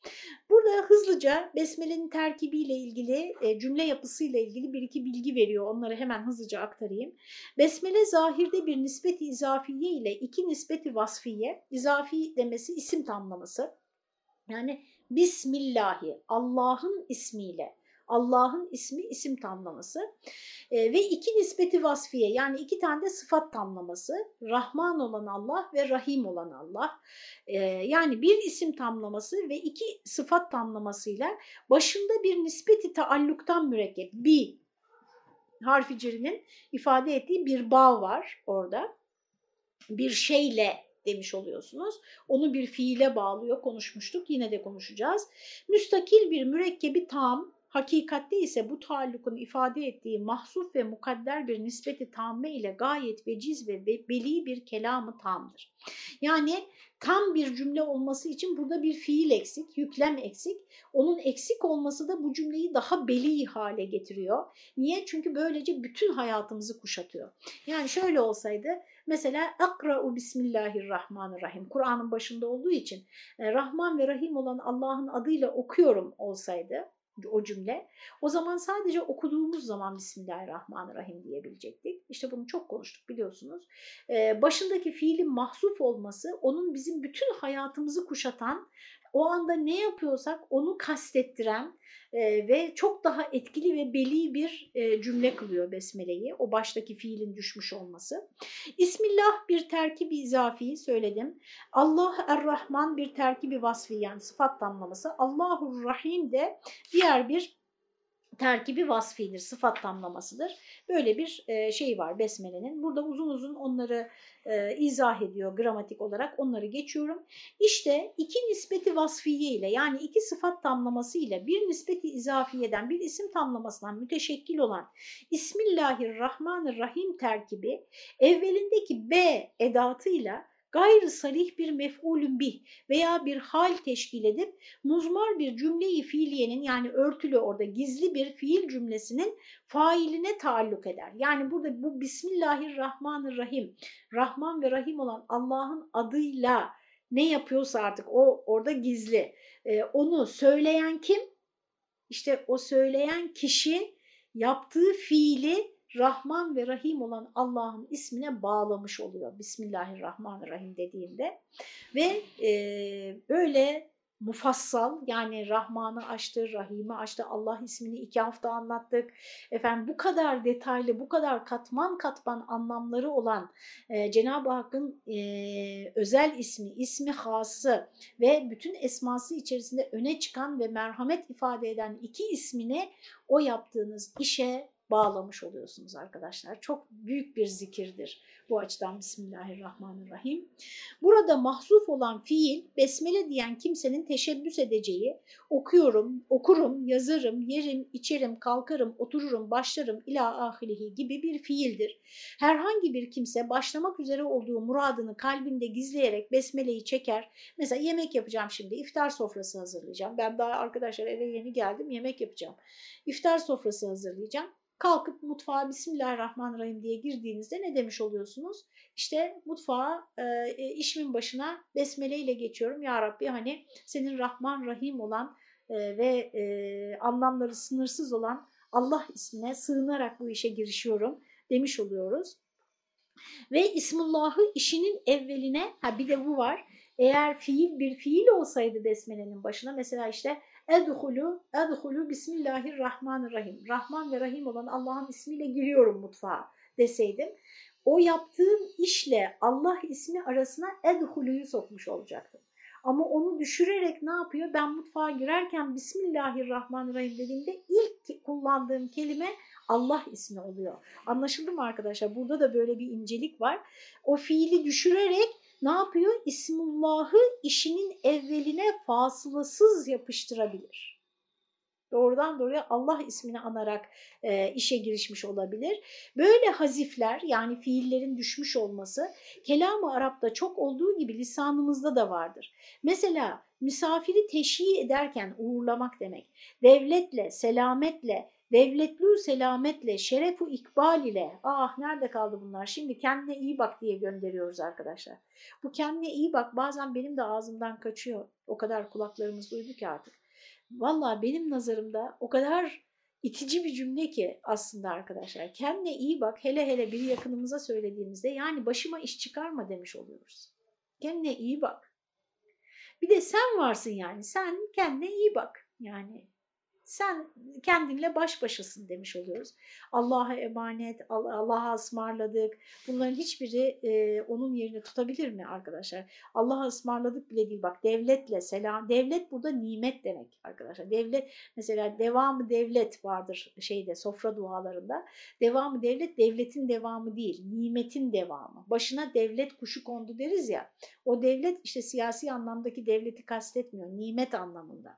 Burada hızlıca Besmele'nin terkibiyle ilgili, e, cümle yapısıyla ilgili bir iki bilgi veriyor. Onları hemen hızlıca aktarayım. Besmele zahirde bir nispeti izafiye ile iki nispeti vasfiye, izafi demesi isim tamlaması. Yani Bismillahi, Allah'ın ismiyle, Allah'ın ismi isim tamlaması e, ve iki nispeti vasfiye yani iki tane de sıfat tamlaması Rahman olan Allah ve Rahim olan Allah e, yani bir isim tamlaması ve iki sıfat tamlamasıyla başında bir nispeti taalluktan mürekkep bir harfi cerinin ifade ettiği bir bağ var orada bir şeyle demiş oluyorsunuz. Onu bir fiile bağlıyor konuşmuştuk yine de konuşacağız. Müstakil bir mürekkebi tam Hakikatte ise bu taallukun ifade ettiği mahsuf ve mukadder bir nispeti tamme ile gayet veciz ve beli bir kelamı tamdır. Yani tam bir cümle olması için burada bir fiil eksik, yüklem eksik. Onun eksik olması da bu cümleyi daha beli hale getiriyor. Niye? Çünkü böylece bütün hayatımızı kuşatıyor. Yani şöyle olsaydı mesela akra'u bismillahirrahmanirrahim Kur'an'ın başında olduğu için e, Rahman ve Rahim olan Allah'ın adıyla okuyorum olsaydı o cümle. O zaman sadece okuduğumuz zaman Bismillahirrahmanirrahim diyebilecektik. İşte bunu çok konuştuk biliyorsunuz. Ee, başındaki fiilin mahsuf olması onun bizim bütün hayatımızı kuşatan, o anda ne yapıyorsak onu kastettiren e, ve çok daha etkili ve beli bir e, cümle kılıyor Besmele'yi. O baştaki fiilin düşmüş olması. İsmillah bir terkibi izafiyi söyledim. Allah er-Rahman bir terkibi vasfi yani sıfat tamlaması. Allahur Rahim de diğer bir terkibi vasfidir, sıfat tamlamasıdır. Böyle bir e, şey var Besmele'nin. Burada uzun uzun onları e, izah ediyor gramatik olarak. Onları geçiyorum. İşte iki nispeti vasfiye ile yani iki sıfat tamlaması ile bir nispeti izafiyeden bir isim tamlamasından müteşekkil olan Bismillahirrahmanirrahim terkibi evvelindeki B edatıyla gayrı salih bir mef'ulün bih veya bir hal teşkil edip muzmar bir cümleyi fiiliyenin yani örtülü orada gizli bir fiil cümlesinin failine taalluk eder. Yani burada bu Bismillahirrahmanirrahim, Rahman ve Rahim olan Allah'ın adıyla ne yapıyorsa artık o orada gizli. Ee, onu söyleyen kim? İşte o söyleyen kişi yaptığı fiili Rahman ve Rahim olan Allah'ın ismine bağlamış oluyor. Bismillahirrahmanirrahim dediğinde. Ve e, böyle mufassal yani Rahman'ı açtı, Rahim'i açtı, Allah ismini iki hafta anlattık. Efendim bu kadar detaylı, bu kadar katman katman anlamları olan e, Cenab-ı Hakk'ın e, özel ismi, ismi hası ve bütün esması içerisinde öne çıkan ve merhamet ifade eden iki ismini o yaptığınız işe bağlamış oluyorsunuz arkadaşlar. Çok büyük bir zikirdir bu açıdan Bismillahirrahmanirrahim. Burada mahzuf olan fiil besmele diyen kimsenin teşebbüs edeceği okuyorum, okurum, yazarım, yerim, içerim, kalkarım, otururum, başlarım ila ahilihi gibi bir fiildir. Herhangi bir kimse başlamak üzere olduğu muradını kalbinde gizleyerek besmeleyi çeker. Mesela yemek yapacağım şimdi, iftar sofrası hazırlayacağım. Ben daha arkadaşlar eve yeni geldim, yemek yapacağım. İftar sofrası hazırlayacağım kalkıp mutfağa Bismillahirrahmanirrahim diye girdiğinizde ne demiş oluyorsunuz? İşte mutfağa e, e, işimin başına besmele ile geçiyorum. Ya Rabbi hani senin Rahman Rahim olan e, ve e, anlamları sınırsız olan Allah ismine sığınarak bu işe girişiyorum demiş oluyoruz. Ve İsmullah'ı işinin evveline, ha bir de bu var, eğer fiil bir fiil olsaydı besmelenin başına mesela işte Edhulu, edhulu bismillahirrahmanirrahim. Rahman ve Rahim olan Allah'ın ismiyle giriyorum mutfağa deseydim. O yaptığım işle Allah ismi arasına edhuluyu sokmuş olacaktım. Ama onu düşürerek ne yapıyor? Ben mutfağa girerken Bismillahirrahmanirrahim dediğimde ilk kullandığım kelime Allah ismi oluyor. Anlaşıldı mı arkadaşlar? Burada da böyle bir incelik var. O fiili düşürerek ne yapıyor? İsmullah'ı işinin evveline fasılasız yapıştırabilir. Doğrudan doğruya Allah ismini anarak e, işe girişmiş olabilir. Böyle hazifler yani fiillerin düşmüş olması kelam-ı Arap'ta çok olduğu gibi lisanımızda da vardır. Mesela misafiri teşhi ederken uğurlamak demek, devletle, selametle, devletlu selametle, şerefu ikbal ile, ah nerede kaldı bunlar, şimdi kendine iyi bak diye gönderiyoruz arkadaşlar. Bu kendine iyi bak bazen benim de ağzımdan kaçıyor, o kadar kulaklarımız duydu ki artık. Valla benim nazarımda o kadar itici bir cümle ki aslında arkadaşlar. Kendine iyi bak hele hele bir yakınımıza söylediğimizde yani başıma iş çıkarma demiş oluyoruz. Kendine iyi bak. Bir de sen varsın yani sen kendine iyi bak. Yani sen kendinle baş başasın demiş oluyoruz. Allah'a emanet, Allah'a ısmarladık. Bunların hiçbiri e, onun yerini tutabilir mi arkadaşlar? Allah'a ısmarladık bile değil. Bak devletle selam. Devlet burada nimet demek arkadaşlar. Devlet mesela devamı devlet vardır şeyde sofra dualarında. Devamı devlet devletin devamı değil. Nimetin devamı. Başına devlet kuşu kondu deriz ya. O devlet işte siyasi anlamdaki devleti kastetmiyor. Nimet anlamında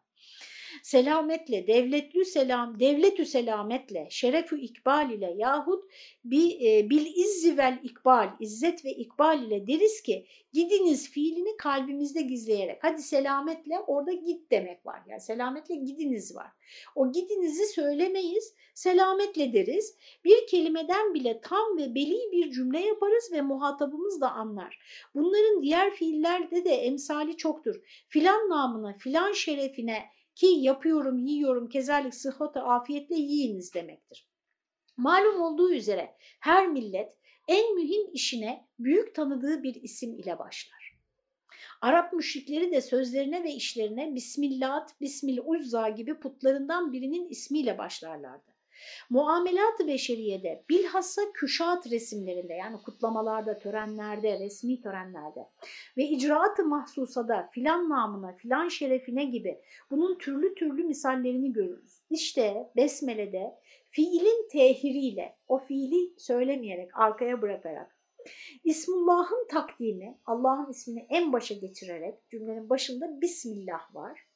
selametle, devletlü selam, devletü selametle, şerefü ikbal ile yahut bir, e, bil izzi vel ikbal, izzet ve ikbal ile deriz ki gidiniz fiilini kalbimizde gizleyerek. Hadi selametle orada git demek var. Yani selametle gidiniz var. O gidinizi söylemeyiz, selametle deriz. Bir kelimeden bile tam ve beli bir cümle yaparız ve muhatabımız da anlar. Bunların diğer fiillerde de emsali çoktur. Filan namına, filan şerefine, ki yapıyorum, yiyorum, kezalik sıhhata afiyetle yiyiniz demektir. Malum olduğu üzere her millet en mühim işine büyük tanıdığı bir isim ile başlar. Arap müşrikleri de sözlerine ve işlerine Bismillat, Bismil Uzza gibi putlarından birinin ismiyle başlarlardı. Muamelat-ı beşeriyede bilhassa küşat resimlerinde yani kutlamalarda, törenlerde, resmi törenlerde ve icraat-ı mahsusada filan namına, filan şerefine gibi bunun türlü türlü misallerini görürüz. İşte Besmele'de fiilin tehiriyle, o fiili söylemeyerek, arkaya bırakarak İsmullah'ın takdimi, Allah'ın ismini en başa getirerek cümlenin başında Bismillah var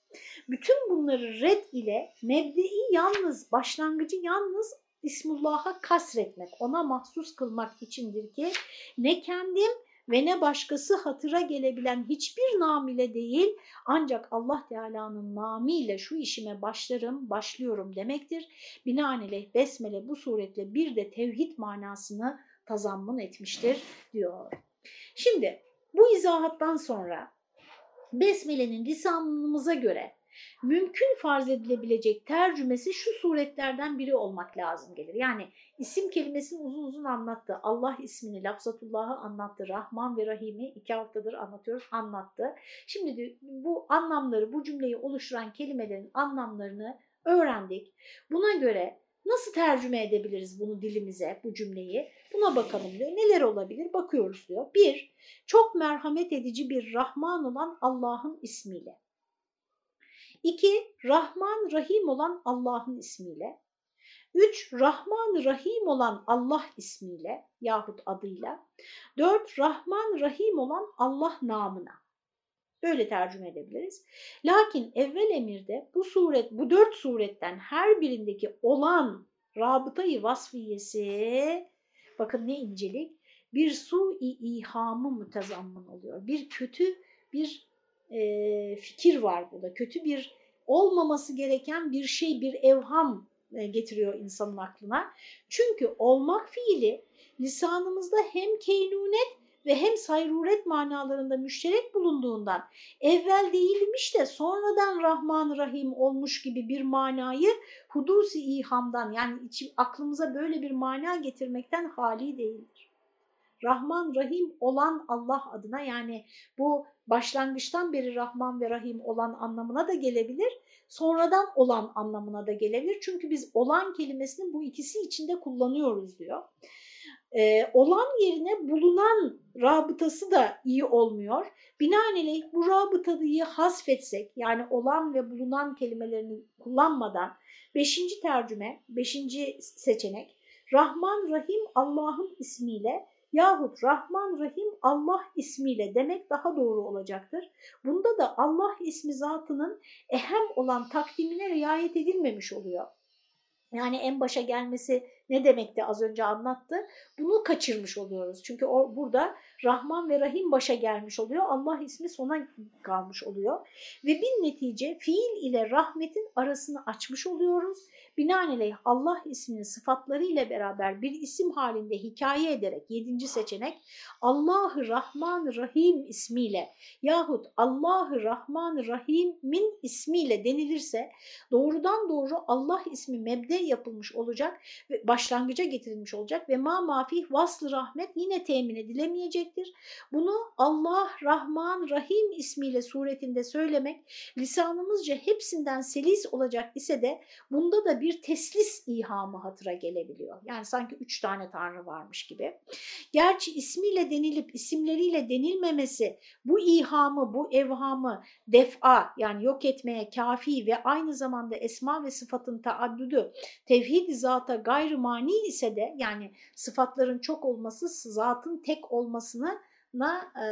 bütün bunları red ile mebde'i yalnız, başlangıcı yalnız İsmullah'a kasretmek, ona mahsus kılmak içindir ki ne kendim ve ne başkası hatıra gelebilen hiçbir nam ile değil ancak Allah Teala'nın namiyle şu işime başlarım, başlıyorum demektir. Binaenaleyh besmele bu suretle bir de tevhid manasını tazammun etmiştir diyor. Şimdi bu izahattan sonra Besmele'nin lisanımıza göre mümkün farz edilebilecek tercümesi şu suretlerden biri olmak lazım gelir. Yani isim kelimesini uzun uzun anlattı. Allah ismini, lafzatullah'ı anlattı. Rahman ve Rahim'i iki haftadır anlatıyoruz, anlattı. Şimdi bu anlamları, bu cümleyi oluşturan kelimelerin anlamlarını öğrendik. Buna göre nasıl tercüme edebiliriz bunu dilimize, bu cümleyi? Buna bakalım diyor. Neler olabilir? Bakıyoruz diyor. Bir, çok merhamet edici bir Rahman olan Allah'ın ismiyle. İki, Rahman Rahim olan Allah'ın ismiyle. Üç, Rahman Rahim olan Allah ismiyle yahut adıyla. Dört, Rahman Rahim olan Allah namına. Böyle tercüme edebiliriz. Lakin evvel emirde bu suret, bu dört suretten her birindeki olan rabıtayı vasfiyesi, bakın ne incelik, bir su-i ihamı mütezammın oluyor. Bir kötü bir e, fikir var burada. Kötü bir olmaması gereken bir şey, bir evham e, getiriyor insanın aklına. Çünkü olmak fiili lisanımızda hem keynunet ve hem sayruret manalarında müşterek bulunduğundan evvel değilmiş de sonradan Rahman Rahim olmuş gibi bir manayı hudusi ihamdan yani içim, aklımıza böyle bir mana getirmekten hali değildir. Rahman Rahim olan Allah adına yani bu başlangıçtan beri Rahman ve Rahim olan anlamına da gelebilir, sonradan olan anlamına da gelebilir. Çünkü biz olan kelimesini bu ikisi içinde kullanıyoruz diyor. Ee, olan yerine bulunan rabıtası da iyi olmuyor. Binaenaleyh bu rabıtayı hasfetsek yani olan ve bulunan kelimelerini kullanmadan beşinci tercüme, beşinci seçenek Rahman Rahim Allah'ın ismiyle yahut Rahman Rahim Allah ismiyle demek daha doğru olacaktır. Bunda da Allah ismi zatının ehem olan takdimine riayet edilmemiş oluyor. Yani en başa gelmesi ne demekti az önce anlattı. Bunu kaçırmış oluyoruz. Çünkü o burada Rahman ve Rahim başa gelmiş oluyor. Allah ismi sona kalmış oluyor. Ve bir netice fiil ile rahmetin arasını açmış oluyoruz. Binaenaleyh Allah isminin sıfatları ile beraber bir isim halinde hikaye ederek yedinci seçenek Allah-ı Rahman Rahim ismiyle yahut Allah-ı Rahman Rahim'in ismiyle denilirse doğrudan doğru Allah ismi mebde yapılmış olacak ve başlangıca getirilmiş olacak ve ma mafih vaslı rahmet yine temin edilemeyecektir. Bunu Allah Rahman Rahim ismiyle suretinde söylemek lisanımızca hepsinden selis olacak ise de bunda da bir teslis ihamı hatıra gelebiliyor. Yani sanki üç tane tanrı varmış gibi. Gerçi ismiyle denilip isimleriyle denilmemesi bu ihamı, bu evhamı def'a yani yok etmeye kafi ve aynı zamanda esma ve sıfatın taaddudu tevhid zata gayrı mani ise de yani sıfatların çok olması zatın tek olmasını na e,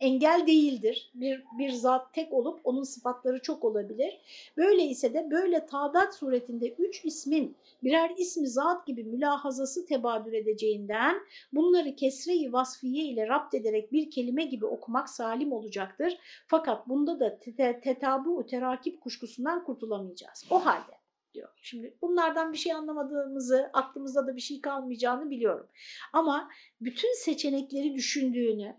engel değildir. Bir, bir zat tek olup onun sıfatları çok olabilir. Böyle ise de böyle tadat suretinde üç ismin birer ismi zat gibi mülahazası tebadür edeceğinden bunları kesre-i vasfiye ile rapt ederek bir kelime gibi okumak salim olacaktır. Fakat bunda da tetabu terakip kuşkusundan kurtulamayacağız. O halde diyor. Şimdi bunlardan bir şey anlamadığımızı, aklımızda da bir şey kalmayacağını biliyorum. Ama bütün seçenekleri düşündüğünü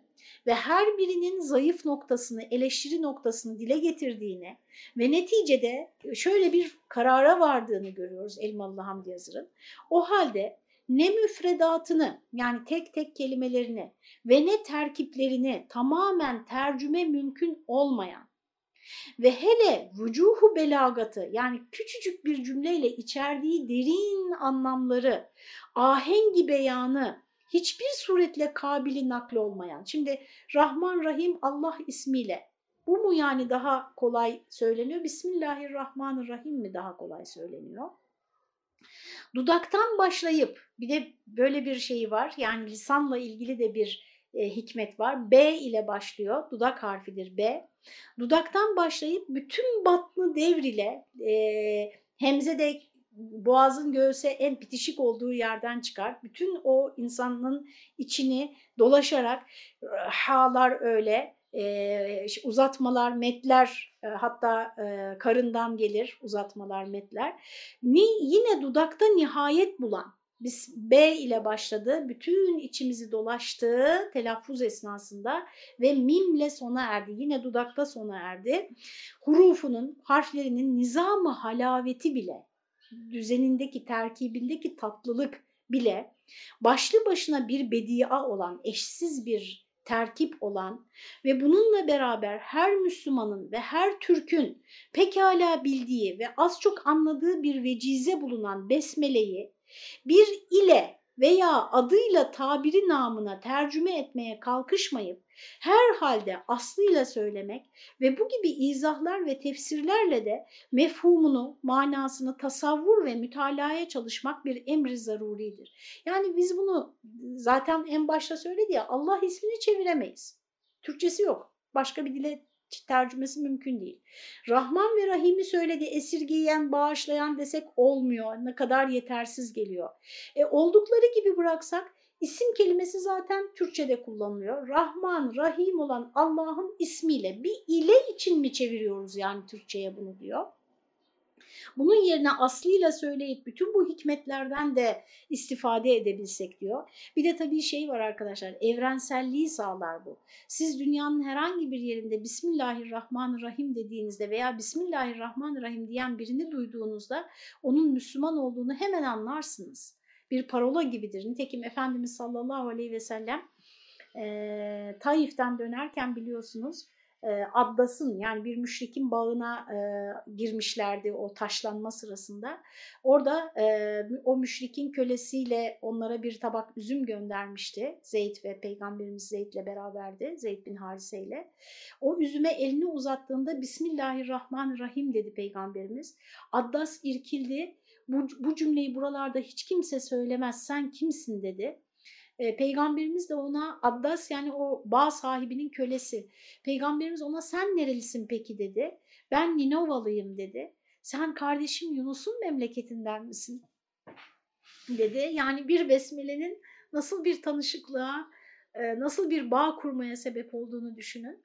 ve her birinin zayıf noktasını, eleştiri noktasını dile getirdiğini ve neticede şöyle bir karara vardığını görüyoruz Elmalı Hamdi Yazır'ın. O halde ne müfredatını yani tek tek kelimelerini ve ne terkiplerini tamamen tercüme mümkün olmayan ve hele vücuhu belagatı yani küçücük bir cümleyle içerdiği derin anlamları, ahengi beyanı hiçbir suretle kabili nakli olmayan. Şimdi Rahman Rahim Allah ismiyle bu mu yani daha kolay söyleniyor? Bismillahirrahmanirrahim mi daha kolay söyleniyor? Dudaktan başlayıp bir de böyle bir şey var yani lisanla ilgili de bir e, hikmet var. B ile başlıyor. Dudak harfidir B. Dudaktan başlayıp bütün batını devr ile e, hemze de boğazın göğse en bitişik olduğu yerden çıkar. Bütün o insanın içini dolaşarak halar öyle e, uzatmalar, metler e, hatta e, karından gelir uzatmalar, metler. Ni, yine dudakta nihayet bulan biz B ile başladı. Bütün içimizi dolaştı telaffuz esnasında ve mimle sona erdi. Yine dudakta sona erdi. Hurufunun, harflerinin nizamı halaveti bile, düzenindeki, terkibindeki tatlılık bile başlı başına bir bedia olan, eşsiz bir terkip olan ve bununla beraber her Müslümanın ve her Türk'ün pekala bildiği ve az çok anladığı bir vecize bulunan besmeleyi bir ile veya adıyla tabiri namına tercüme etmeye kalkışmayıp herhalde aslıyla söylemek ve bu gibi izahlar ve tefsirlerle de mefhumunu, manasını tasavvur ve mütalaya çalışmak bir emri zaruridir. Yani biz bunu zaten en başta söyledi ya Allah ismini çeviremeyiz. Türkçesi yok. Başka bir dile tercümesi mümkün değil. Rahman ve Rahim'i söyledi esirgeyen, bağışlayan desek olmuyor. Ne kadar yetersiz geliyor. E, oldukları gibi bıraksak isim kelimesi zaten Türkçe'de kullanılıyor. Rahman, Rahim olan Allah'ın ismiyle bir ile için mi çeviriyoruz yani Türkçe'ye bunu diyor. Bunun yerine aslıyla söyleyip bütün bu hikmetlerden de istifade edebilsek diyor. Bir de tabii şey var arkadaşlar evrenselliği sağlar bu. Siz dünyanın herhangi bir yerinde Bismillahirrahmanirrahim dediğinizde veya Bismillahirrahmanirrahim diyen birini duyduğunuzda onun Müslüman olduğunu hemen anlarsınız. Bir parola gibidir. Nitekim Efendimiz sallallahu aleyhi ve sellem e, Taif'ten dönerken biliyorsunuz e, yani bir müşrikin bağına e, girmişlerdi o taşlanma sırasında. Orada e, o müşrikin kölesiyle onlara bir tabak üzüm göndermişti. Zeyd ve Peygamberimiz Zeyd'le beraberdi. Zeyd bin Harise ile. O üzüme elini uzattığında Bismillahirrahmanirrahim dedi Peygamberimiz. Addas irkildi. Bu, bu cümleyi buralarda hiç kimse söylemez sen kimsin dedi. E, Peygamberimiz de ona Addas yani o bağ sahibinin kölesi. Peygamberimiz ona sen nerelisin peki dedi. Ben Ninovalıyım dedi. Sen kardeşim Yunus'un memleketinden misin? dedi. Yani bir besmelenin nasıl bir tanışıklığa, nasıl bir bağ kurmaya sebep olduğunu düşünün.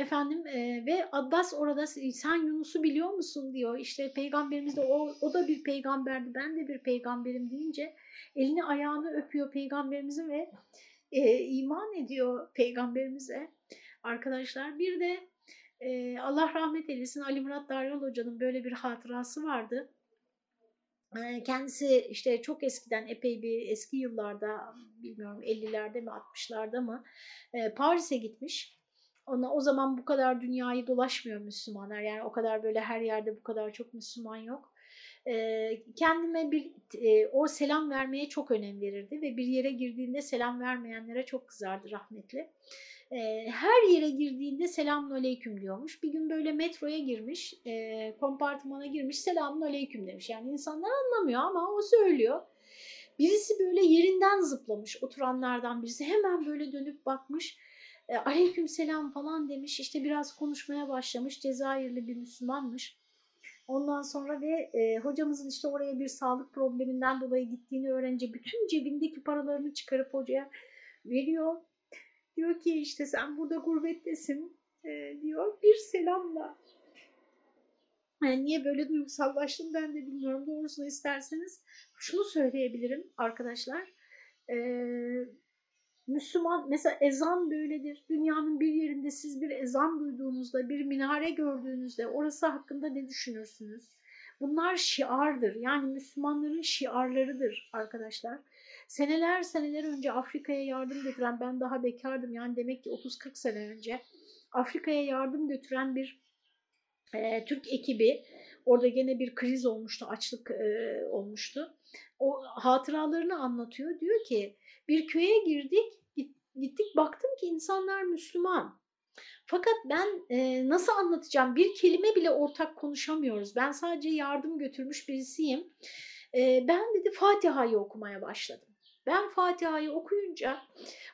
Efendim e, ve Abbas orada sen Yunus'u biliyor musun diyor. İşte peygamberimiz de o, o da bir peygamberdi ben de bir peygamberim deyince elini ayağını öpüyor peygamberimizin ve e, iman ediyor peygamberimize. Arkadaşlar bir de e, Allah rahmet eylesin Ali Murat Daryol Hoca'nın böyle bir hatırası vardı. E, kendisi işte çok eskiden epey bir eski yıllarda bilmiyorum 50'lerde mi 60'larda mı e, Paris'e gitmiş ona o zaman bu kadar dünyayı dolaşmıyor Müslümanlar. Yani o kadar böyle her yerde bu kadar çok Müslüman yok. Kendime bir o selam vermeye çok önem verirdi ve bir yere girdiğinde selam vermeyenlere çok kızardı rahmetli. Her yere girdiğinde selamun aleyküm diyormuş. Bir gün böyle metroya girmiş, kompartımana girmiş, selamun aleyküm demiş. Yani insanlar anlamıyor ama o söylüyor. Birisi böyle yerinden zıplamış oturanlardan birisi hemen böyle dönüp bakmış e, aleyküm selam falan demiş işte biraz konuşmaya başlamış Cezayirli bir Müslümanmış. Ondan sonra ve e, hocamızın işte oraya bir sağlık probleminden dolayı gittiğini öğrenince bütün cebindeki paralarını çıkarıp hocaya veriyor. Diyor ki işte sen burada gurbettesin e, diyor bir selamla. Yani niye böyle duygusallaştım ben de bilmiyorum doğrusunu isterseniz. Şunu söyleyebilirim arkadaşlar. Eee Müslüman mesela ezan böyledir. Dünyanın bir yerinde siz bir ezan duyduğunuzda, bir minare gördüğünüzde orası hakkında ne düşünürsünüz? Bunlar şiardır. Yani Müslümanların şiarlarıdır arkadaşlar. Seneler seneler önce Afrika'ya yardım götüren, ben daha bekardım yani demek ki 30-40 sene önce Afrika'ya yardım götüren bir e, Türk ekibi, orada gene bir kriz olmuştu, açlık e, olmuştu. O hatıralarını anlatıyor. Diyor ki bir köye girdik, gittik baktım ki insanlar Müslüman. Fakat ben e, nasıl anlatacağım bir kelime bile ortak konuşamıyoruz. Ben sadece yardım götürmüş birisiyim. E, ben dedi Fatiha'yı okumaya başladım. Ben Fatiha'yı okuyunca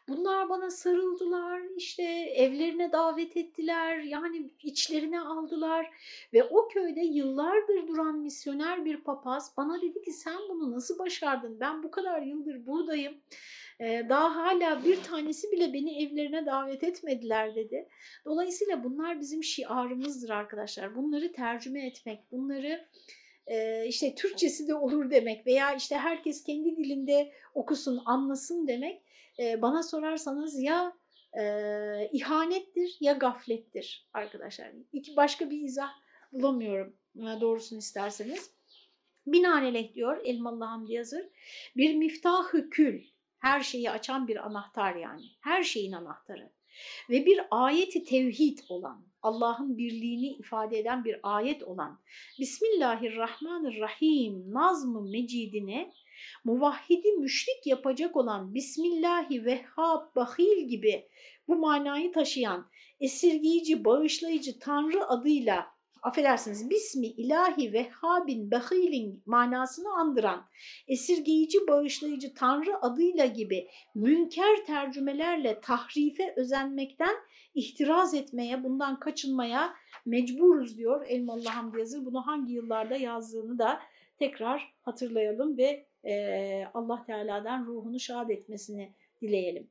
bunlar bana sarıldılar, işte evlerine davet ettiler, yani içlerine aldılar ve o köyde yıllardır duran misyoner bir papaz bana dedi ki sen bunu nasıl başardın? Ben bu kadar yıldır buradayım daha hala bir tanesi bile beni evlerine davet etmediler dedi. Dolayısıyla bunlar bizim şiarımızdır arkadaşlar. Bunları tercüme etmek, bunları işte Türkçesi de olur demek veya işte herkes kendi dilinde okusun, anlasın demek bana sorarsanız ya ihanettir ya gaflettir arkadaşlar. İki başka bir izah bulamıyorum doğrusunu isterseniz. Binaenaleyh diyor Elmalı Hamdi Yazır, bir miftahı kül her şeyi açan bir anahtar yani. Her şeyin anahtarı. Ve bir ayeti tevhid olan, Allah'ın birliğini ifade eden bir ayet olan Bismillahirrahmanirrahim nazmı mecidine muvahhidi müşrik yapacak olan Bismillahi Vehhab Bahil gibi bu manayı taşıyan esirgiyici, bağışlayıcı Tanrı adıyla affedersiniz Bismi ilahi vehhabin behilin manasını andıran esirgeyici bağışlayıcı tanrı adıyla gibi münker tercümelerle tahrife özenmekten ihtiraz etmeye bundan kaçınmaya mecburuz diyor Elmalı Hamdi Yazır. Bunu hangi yıllarda yazdığını da tekrar hatırlayalım ve Allah Teala'dan ruhunu şad etmesini dileyelim.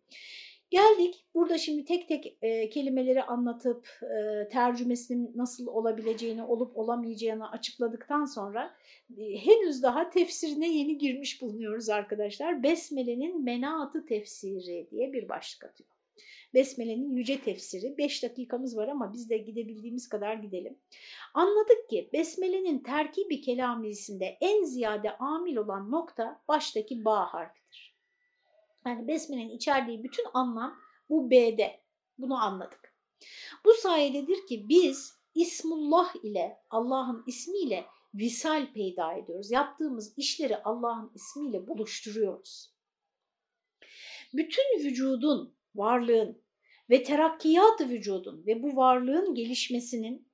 Geldik burada şimdi tek tek e, kelimeleri anlatıp e, tercümesinin nasıl olabileceğini, olup olamayacağını açıkladıktan sonra e, henüz daha tefsirine yeni girmiş bulunuyoruz arkadaşlar. Besmele'nin menaatı tefsiri diye bir başlık atıyor. Besmele'nin yüce tefsiri. 5 dakikamız var ama biz de gidebildiğimiz kadar gidelim. Anladık ki Besmele'nin terkibi kelamisinde en ziyade amil olan nokta baştaki ba harfidir. Yani besmelenin içerdiği bütün anlam bu B'de. Bunu anladık. Bu sayededir ki biz İsmullah ile Allah'ın ismiyle visal peyda ediyoruz. Yaptığımız işleri Allah'ın ismiyle buluşturuyoruz. Bütün vücudun, varlığın ve terakkiyat vücudun ve bu varlığın gelişmesinin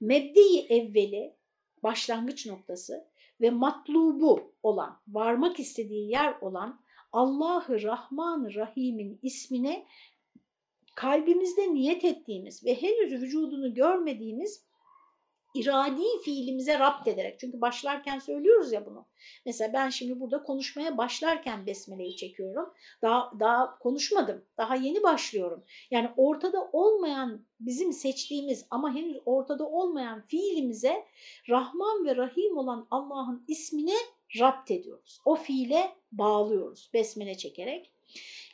mebde evveli, başlangıç noktası ve matlubu olan, varmak istediği yer olan Allah'ı Rahman Rahim'in ismine kalbimizde niyet ettiğimiz ve henüz vücudunu görmediğimiz iradi fiilimize rapt ederek. Çünkü başlarken söylüyoruz ya bunu. Mesela ben şimdi burada konuşmaya başlarken besmeleyi çekiyorum. Daha, daha konuşmadım. Daha yeni başlıyorum. Yani ortada olmayan bizim seçtiğimiz ama henüz ortada olmayan fiilimize Rahman ve Rahim olan Allah'ın ismine rapt ediyoruz. O fiile bağlıyoruz besmele çekerek.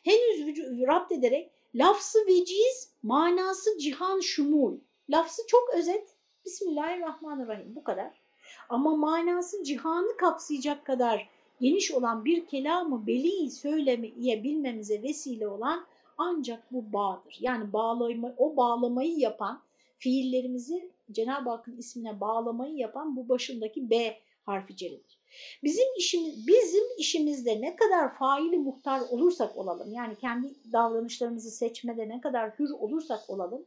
Henüz rapt ederek lafzı veciz, manası cihan şumul. Lafzı çok özet. Bismillahirrahmanirrahim bu kadar. Ama manası cihanı kapsayacak kadar geniş olan bir kelamı beli söylemeye bilmemize vesile olan ancak bu bağdır. Yani bağlama, o bağlamayı yapan fiillerimizi Cenab-ı Hakk'ın ismine bağlamayı yapan bu başındaki B harfi celidir. Bizim işimiz, bizim işimizde ne kadar faili muhtar olursak olalım, yani kendi davranışlarımızı seçmede ne kadar hür olursak olalım,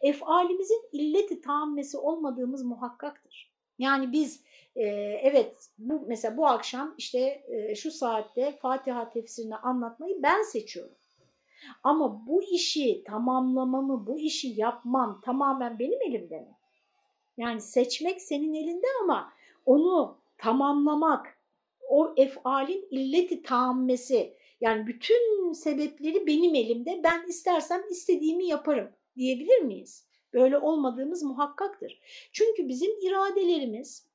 efalimizin illeti taammesi olmadığımız muhakkaktır. Yani biz e, evet bu mesela bu akşam işte e, şu saatte Fatiha tefsirini anlatmayı ben seçiyorum. Ama bu işi tamamlamamı, bu işi yapmam tamamen benim elimde mi? Yani seçmek senin elinde ama onu tamamlamak, o efalin illeti taammesi yani bütün sebepleri benim elimde ben istersem istediğimi yaparım diyebilir miyiz? Böyle olmadığımız muhakkaktır. Çünkü bizim iradelerimiz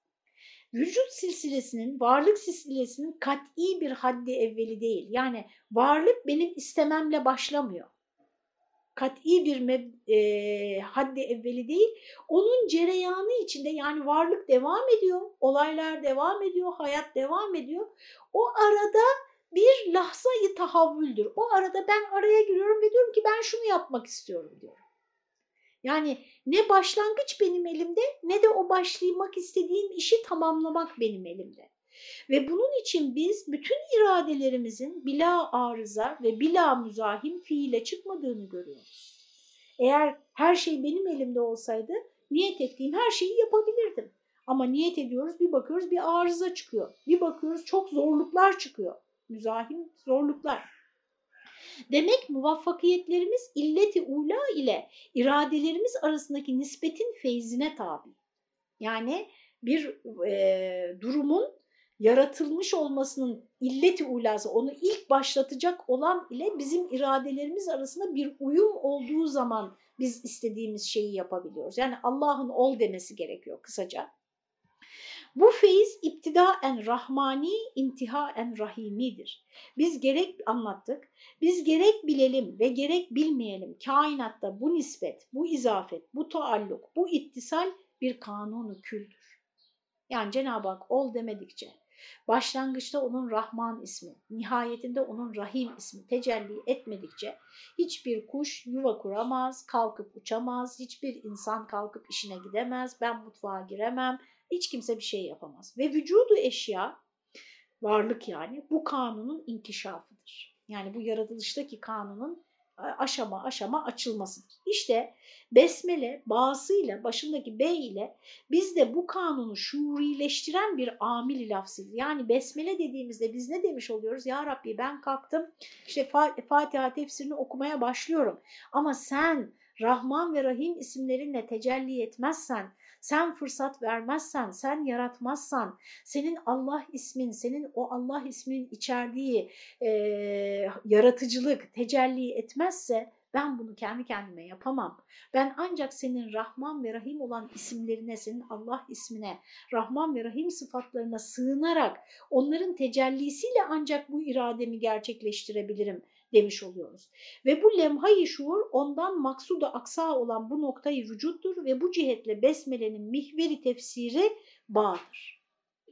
vücut silsilesinin, varlık silsilesinin kat'i bir haddi evveli değil. Yani varlık benim istememle başlamıyor. Kat'i bir e, haddi evveli değil. Onun cereyanı içinde yani varlık devam ediyor, olaylar devam ediyor, hayat devam ediyor. O arada bir lahzayı tahavvüldür. O arada ben araya giriyorum ve diyorum ki ben şunu yapmak istiyorum diyorum. Yani ne başlangıç benim elimde ne de o başlamak istediğim işi tamamlamak benim elimde. Ve bunun için biz bütün iradelerimizin bila arıza ve bila müzahim fiile çıkmadığını görüyoruz. Eğer her şey benim elimde olsaydı niyet ettiğim her şeyi yapabilirdim. Ama niyet ediyoruz bir bakıyoruz bir arıza çıkıyor. Bir bakıyoruz çok zorluklar çıkıyor. Müzahim zorluklar. Demek muvaffakiyetlerimiz illeti ula ile iradelerimiz arasındaki nispetin feyzine tabi. Yani bir e, durumun yaratılmış olmasının illeti ulası, onu ilk başlatacak olan ile bizim iradelerimiz arasında bir uyum olduğu zaman biz istediğimiz şeyi yapabiliyoruz. Yani Allah'ın ol demesi gerekiyor kısaca. Bu feyiz iptidaen rahmani, intihaen rahimidir. Biz gerek anlattık, biz gerek bilelim ve gerek bilmeyelim kainatta bu nispet, bu izafet, bu taalluk, bu ittisal bir kanunu küldür. Yani Cenab-ı Hak ol demedikçe, başlangıçta onun Rahman ismi, nihayetinde onun Rahim ismi tecelli etmedikçe hiçbir kuş yuva kuramaz, kalkıp uçamaz, hiçbir insan kalkıp işine gidemez, ben mutfağa giremem, hiç kimse bir şey yapamaz. Ve vücudu eşya, varlık yani bu kanunun inkişafıdır. Yani bu yaratılıştaki kanunun aşama aşama açılmasıdır. İşte besmele bağısıyla başındaki B ile biz de bu kanunu şuurileştiren bir amil lafzıyız. Yani besmele dediğimizde biz ne demiş oluyoruz? Ya Rabbi ben kalktım işte Fatiha tefsirini okumaya başlıyorum ama sen Rahman ve Rahim isimlerinle tecelli etmezsen, sen fırsat vermezsen, sen yaratmazsan, senin Allah ismin, senin o Allah isminin içerdiği e, yaratıcılık tecelli etmezse ben bunu kendi kendime yapamam. Ben ancak senin Rahman ve Rahim olan isimlerine, senin Allah ismine, Rahman ve Rahim sıfatlarına sığınarak onların tecellisiyle ancak bu irademi gerçekleştirebilirim demiş oluyoruz. Ve bu lemhay şuur ondan maksuda aksa olan bu noktayı vücuttur ve bu cihetle besmelenin mihveri tefsiri bağdır.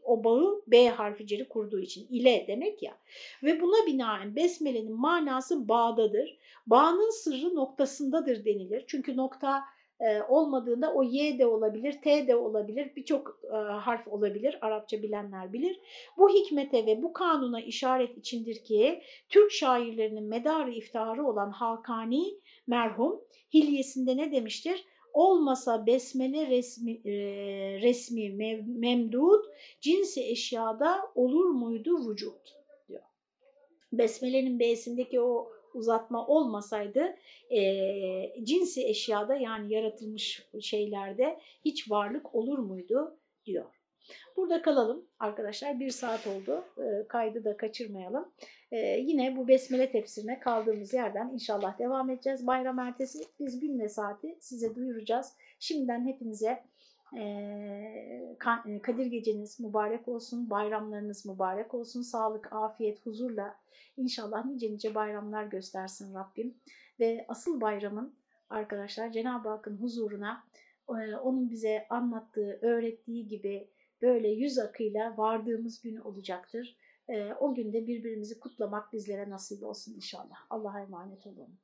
O bağı B harficeli kurduğu için ile demek ya. Ve buna binaen besmelenin manası bağdadır. Bağın sırrı noktasındadır denilir. Çünkü nokta e, olmadığında o Y de olabilir, T de olabilir, birçok e, harf olabilir, Arapça bilenler bilir. Bu hikmete ve bu kanuna işaret içindir ki Türk şairlerinin medarı iftiharı olan Hakani merhum hilyesinde ne demiştir? Olmasa besmele resmi, e, resmi mev, memdud, cinsi eşyada olur muydu vücut diyor. Besmelenin B'sindeki o uzatma olmasaydı e, cinsi eşyada yani yaratılmış şeylerde hiç varlık olur muydu diyor. Burada kalalım arkadaşlar. Bir saat oldu. E, kaydı da kaçırmayalım. E, yine bu besmele tefsirine kaldığımız yerden inşallah devam edeceğiz. Bayram ertesi biz gün ve saati size duyuracağız. Şimdiden hepinize Kadir geceniz mübarek olsun. Bayramlarınız mübarek olsun. Sağlık, afiyet, huzurla inşallah nice nice bayramlar göstersin Rabbim. Ve asıl bayramın arkadaşlar Cenab-ı Hakk'ın huzuruna onun bize anlattığı, öğrettiği gibi böyle yüz akıyla vardığımız gün olacaktır. O günde birbirimizi kutlamak bizlere nasip olsun inşallah. Allah'a emanet olun.